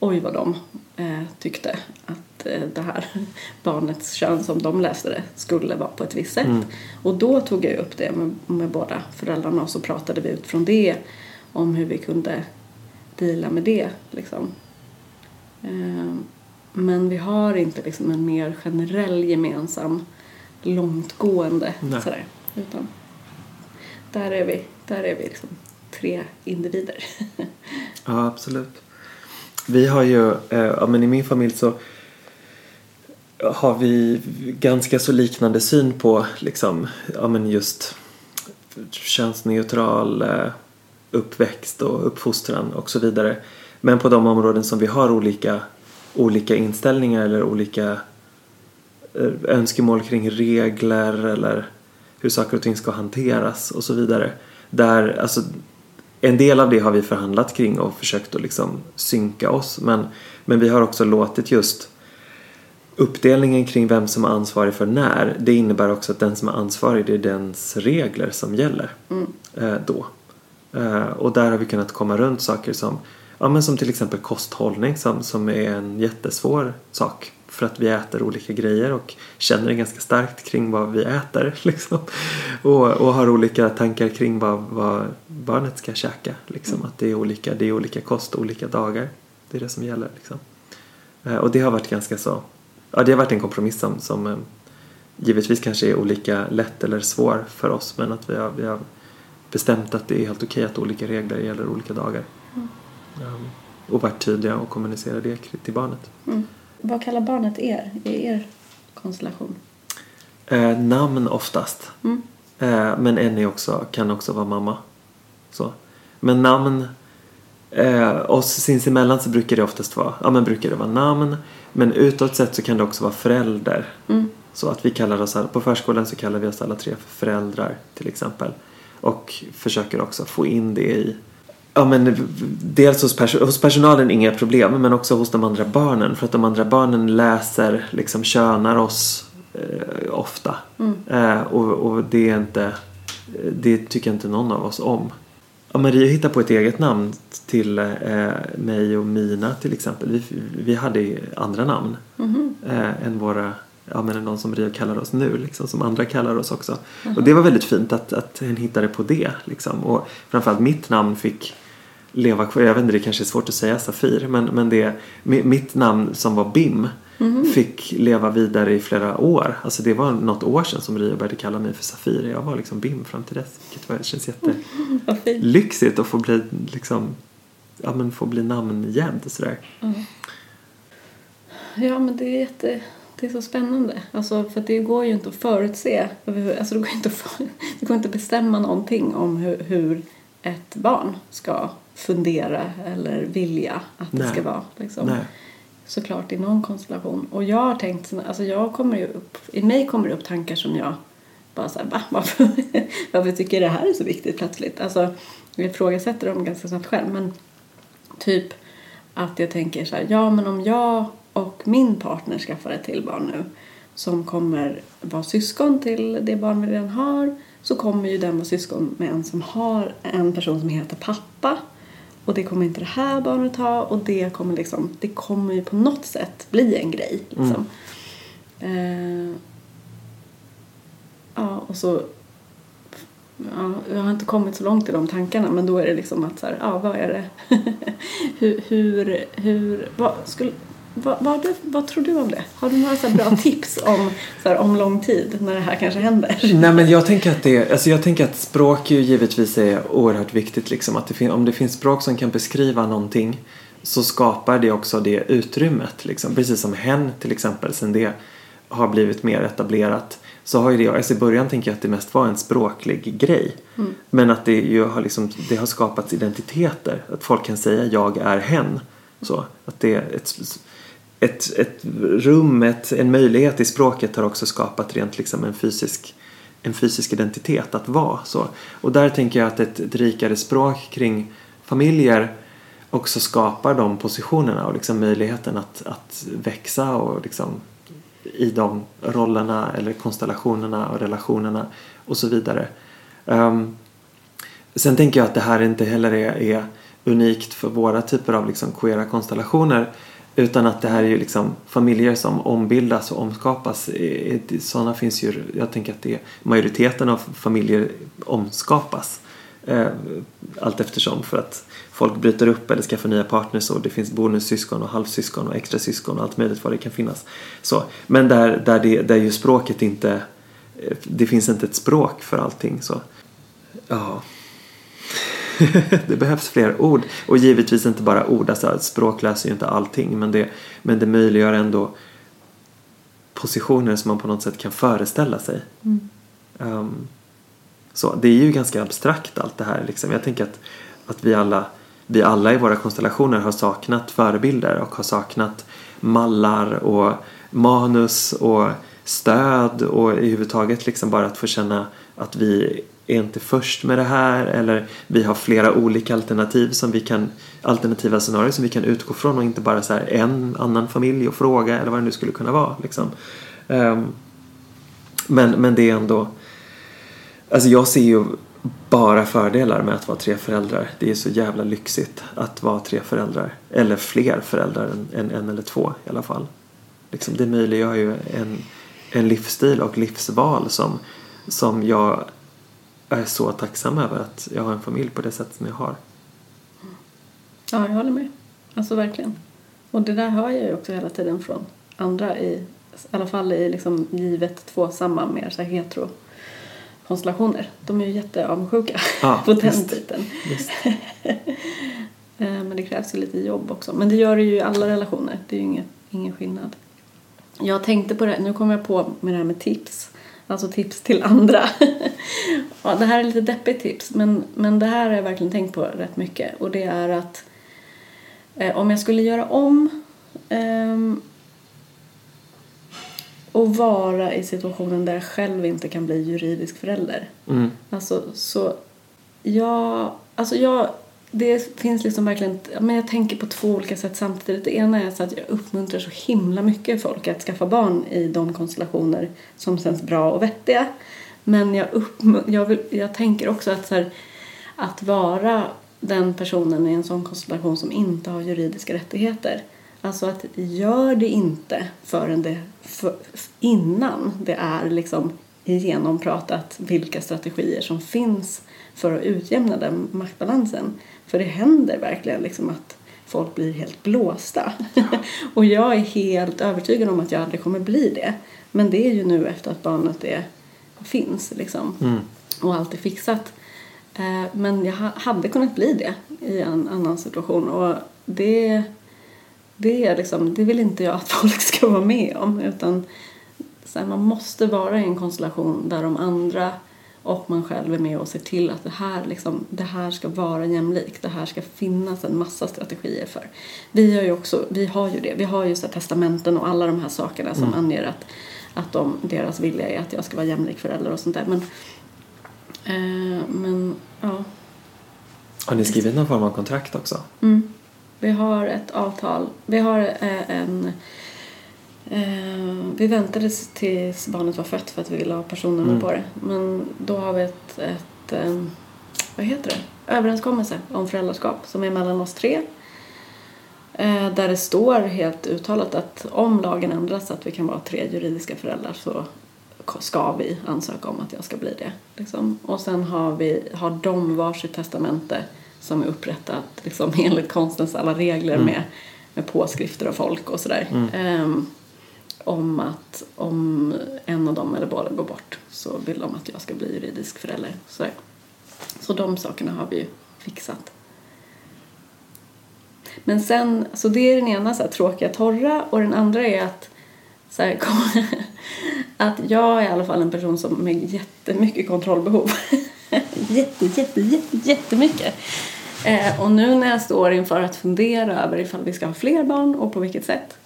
oj vad de eh, tyckte att eh, det här *laughs* barnets kön som de läste det skulle vara på ett visst sätt. Mm. Och då tog jag upp det med, med båda föräldrarna och så pratade vi utifrån det om hur vi kunde deala med det. Liksom. Eh, men vi har inte liksom en mer generell gemensam långtgående Nej. sådär. Utan där är vi, där är vi liksom tre individer. *laughs* Ja, absolut. Vi har ju, eh, ja, men i min familj så har vi ganska så liknande syn på liksom, ja men just könsneutral eh, uppväxt och uppfostran och så vidare. Men på de områden som vi har olika, olika inställningar eller olika eh, önskemål kring regler eller hur saker och ting ska hanteras och så vidare. Där, alltså, en del av det har vi förhandlat kring och försökt att liksom synka oss men, men vi har också låtit just uppdelningen kring vem som är ansvarig för när det innebär också att den som är ansvarig det är dens regler som gäller eh, då. Eh, och där har vi kunnat komma runt saker som, ja, men som till exempel kosthållning som, som är en jättesvår sak för att vi äter olika grejer och känner ganska starkt kring vad vi äter *laughs* liksom. och, och har olika tankar kring vad, vad barnet ska käka. Liksom. Att det är, olika, det är olika kost olika dagar. Det är det som gäller. Liksom. Eh, och det har varit ganska så ja, det har varit en kompromiss som, som eh, givetvis kanske är olika lätt eller svår för oss men att vi har, vi har bestämt att det är helt okej att olika regler gäller olika dagar. Um, och varit tydliga och kommunicera det till barnet. Mm. Vad kallar barnet er i er konstellation? Eh, namn oftast. Mm. Eh, men en är också, kan också vara mamma. Så. Men namn, eh, oss sinsemellan så brukar det oftast vara, ja men brukar det vara namn. Men utåt sett så kan det också vara förälder. Mm. Så att vi kallar oss, på förskolan så kallar vi oss alla tre för föräldrar till exempel. Och försöker också få in det i Ja men dels hos, pers hos personalen inga problem men också hos de andra barnen för att de andra barnen läser, liksom könar oss eh, ofta. Eh, och, och det är inte, det tycker inte någon av oss om. Ja, Maria hittar på ett eget namn till eh, mig och Mina till exempel. Vi, vi hade andra namn eh, än våra Ja men de som Rio kallar oss nu liksom, som andra kallar oss också. Och det var väldigt fint att, att hen hittade på det liksom. Och framförallt mitt namn fick leva kvar. Jag vet inte, det kanske är svårt att säga Safir. Men, men det, mi- mitt namn som var Bim fick leva vidare i flera år. Alltså det var något år sedan som Rio började kalla mig för Safir. Jag var liksom Bim fram till dess. Vilket var, känns *laughs* fint. jättelyxigt att få bli liksom Ja men få bli namngedd sådär. Ja, men det är jätte... Det är så spännande. Alltså, för det går ju inte att förutse. Alltså, det, går inte att för, *laughs* det går inte att bestämma någonting om hur, hur ett barn ska fundera eller vilja att det Nej. ska vara. Liksom. Såklart i någon konstellation. Och jag har tänkt, alltså jag kommer ju upp, i mig kommer det upp tankar som jag bara såhär, va? Varför, *laughs* varför tycker jag det här är så viktigt plötsligt? Alltså, jag ifrågasätter dem ganska snabbt själv. Men typ att jag tänker så här, ja men om jag och min partner skaffar ett till barn nu som kommer vara syskon till det barn vi redan har så kommer ju den vara syskon med en som har en person som heter pappa och det kommer inte det här barnet ha och det kommer liksom, det kommer ju på något sätt bli en grej liksom. Eh, ja, och så Ja, jag har inte kommit så långt i de tankarna men då är det liksom att så här, ja vad är det? *laughs* hur, hur, hur vad, skulle, vad, vad, du, vad tror du om det? Har du några så bra *laughs* tips om, så här, om lång tid när det här kanske händer? Nej men jag tänker att det, alltså jag tänker att språk ju givetvis är oerhört viktigt liksom. Att det om det finns språk som kan beskriva någonting så skapar det också det utrymmet liksom. Precis som hen till exempel sen det har blivit mer etablerat så har ju det, alltså i början tänker jag att det mest var en språklig grej. Men att det ju har liksom, det har skapats identiteter. Att folk kan säga jag är hen. Så, att det är ett, ett, ett rum, ett, en möjlighet i språket har också skapat rent liksom en fysisk en fysisk identitet att vara så. Och där tänker jag att ett, ett rikare språk kring familjer också skapar de positionerna och liksom möjligheten att, att växa och liksom i de rollerna eller konstellationerna och relationerna och så vidare. Um, sen tänker jag att det här inte heller är, är unikt för våra typer av liksom queera konstellationer utan att det här är ju liksom familjer som ombildas och omskapas. Sådana finns ju, jag tänker att det är majoriteten av familjer omskapas. Eh, allt eftersom för att folk bryter upp eller skaffar nya partners och det finns bonussyskon och halvsyskon och extra syskon och allt möjligt vad det kan finnas. Så, men där, där, det, där ju språket inte, eh, det finns inte ett språk för allting så. Ja. *laughs* det behövs fler ord. Och givetvis inte bara ord. Alltså, språk löser ju inte allting. Men det, men det möjliggör ändå positioner som man på något sätt kan föreställa sig. Um, så det är ju ganska abstrakt allt det här. Liksom. Jag tänker att, att vi, alla, vi alla i våra konstellationer har saknat förebilder och har saknat mallar och manus och stöd och i huvud taget liksom bara att få känna att vi är inte först med det här eller vi har flera olika alternativ som vi kan alternativa scenarier som vi kan utgå från och inte bara så här en annan familj och fråga eller vad det nu skulle kunna vara liksom. Ehm, men, men det är ändå Alltså jag ser ju bara fördelar med att vara tre föräldrar. Det är så jävla lyxigt att vara tre föräldrar. Eller fler föräldrar än, än en eller två i alla fall. Liksom det möjliggör ju en, en livsstil och livsval som, som jag är så tacksam över att jag har en familj på det sätt som jag har. Ja, jag håller med. Alltså verkligen. Och det där hör jag ju också hela tiden från andra i, i alla fall i liksom givet tvåsamma mer så här hetero konstellationer. De är ju jätteavundsjuka Ja, *laughs* på den biten. *laughs* Eh, Men det krävs ju lite jobb också. Men det gör det ju i alla relationer. Det är ju ingen, ingen skillnad. Jag tänkte på det, nu kom jag på med det här med tips. Alltså tips till andra. *laughs* ja, det här är lite deppigt tips men, men det här har jag verkligen tänkt på rätt mycket. Och det är att eh, om jag skulle göra om ehm, och vara i situationen där jag själv inte kan bli juridisk förälder. Mm. Alltså, så jag, alltså jag det finns liksom verkligen, men jag tänker på två olika sätt samtidigt. Det ena är så att jag uppmuntrar så himla mycket folk att skaffa barn i de konstellationer som känns bra och vettiga. Men jag, jag, vill, jag tänker också att så här, att vara den personen i en sån konstellation som inte har juridiska rättigheter. Alltså att gör det inte förrän det, för, innan det är liksom genompratat vilka strategier som finns för att utjämna den maktbalansen. För det händer verkligen liksom att folk blir helt blåsta. *laughs* och jag är helt övertygad om att jag aldrig kommer bli det. Men det är ju nu efter att barnet är, finns liksom. Mm. Och allt är fixat. Eh, Men jag ha- hade kunnat bli det i en annan situation. Och det, det, är liksom, det vill inte jag att *laughs* folk ska vara med om. Utan så här, man måste vara i en konstellation där de andra och man själv är med och ser till att det här, liksom, det här ska vara jämlikt. Det här ska finnas en massa strategier för. Vi har ju också, vi har ju det. Vi har ju så testamenten och alla de här sakerna som anger att, att de, deras vilja är att jag ska vara jämlik förälder och sånt där. Men, eh, men ja. Har ni skrivit någon form av kontrakt också? Mm. Vi har ett avtal. Vi har eh, en... Eh, vi väntade tills barnet var fött för att vi ville ha personnummer Mm. på det. Men då har vi ett, ett eh, vad heter det? överenskommelse om föräldraskap som är mellan oss tre. Eh, där det står helt uttalat att om lagen ändras så att vi kan vara tre juridiska föräldrar så ska vi ansöka om att jag ska bli det. Liksom. Och sen har, vi, har de varsitt testamente som är upprättat liksom, *laughs* enligt konstens alla regler Mm. med, med påskrifter av folk och sådär. Mm. Ehm, om att om en av dem eller båda går bort så vill de att jag ska bli juridisk förälder. Så, så de sakerna har vi ju fixat. Men sen, så det är den ena så här, tråkiga torra och den andra är att så här, kom, *laughs* att jag är i alla fall en person som med jättemycket kontrollbehov. *laughs* jätte, jätte, jätte, jättemycket. Eh, och nu när jag står inför att fundera över ifall vi ska ha fler barn och på vilket sätt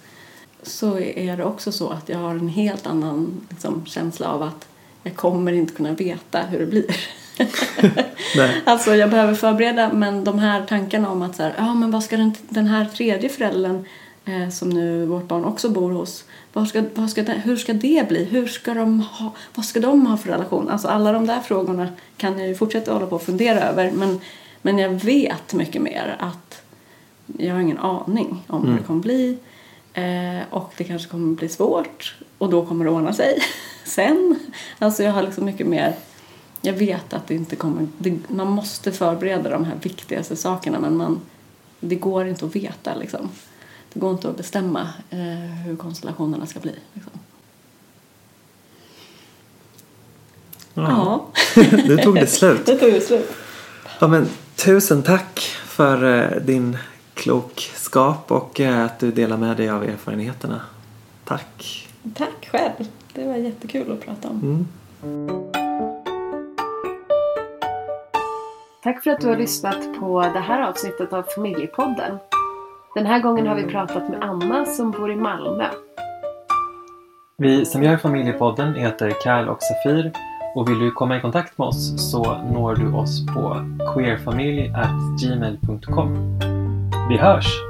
så är det också så att jag har en helt annan liksom, känsla av att jag kommer inte kunna veta hur det blir. *laughs* Alltså jag behöver förbereda men de här tankarna om att så här, ja men vad ska den, den här tredje föräldern eh, som nu vårt barn också bor hos, vad ska, vad ska den, hur ska det bli? Hur ska de ha, vad ska de ha för relation? Alltså alla de där frågorna kan jag ju fortsätta hålla på och fundera över men, men jag vet mycket mer att jag har ingen aning om hur Mm. det kommer bli och det kanske kommer bli svårt och då kommer det ordna sig *laughs* sen. Alltså jag har liksom mycket mer jag vet att det inte kommer... Det, man måste förbereda de här viktigaste sakerna men man, det går inte att veta. Liksom. Det går inte att bestämma eh, hur konstellationerna ska bli. Liksom. Ja. nu *laughs* tog det slut. *laughs* det tog ju slut. Ja, men, tusen tack för eh, din klokskap och eh, att du delar med dig av erfarenheterna. Tack. Tack själv. Det var jättekul att prata om. Mm. Tack för att du har lyssnat på det här avsnittet av Familjepodden. Den här gången har vi pratat med Anna som bor i Malmö. Vi som gör Familjepodden heter Karl och Safir och vill du komma i kontakt med oss så når du oss på queerfamilj.gmail.com. Vi hörs!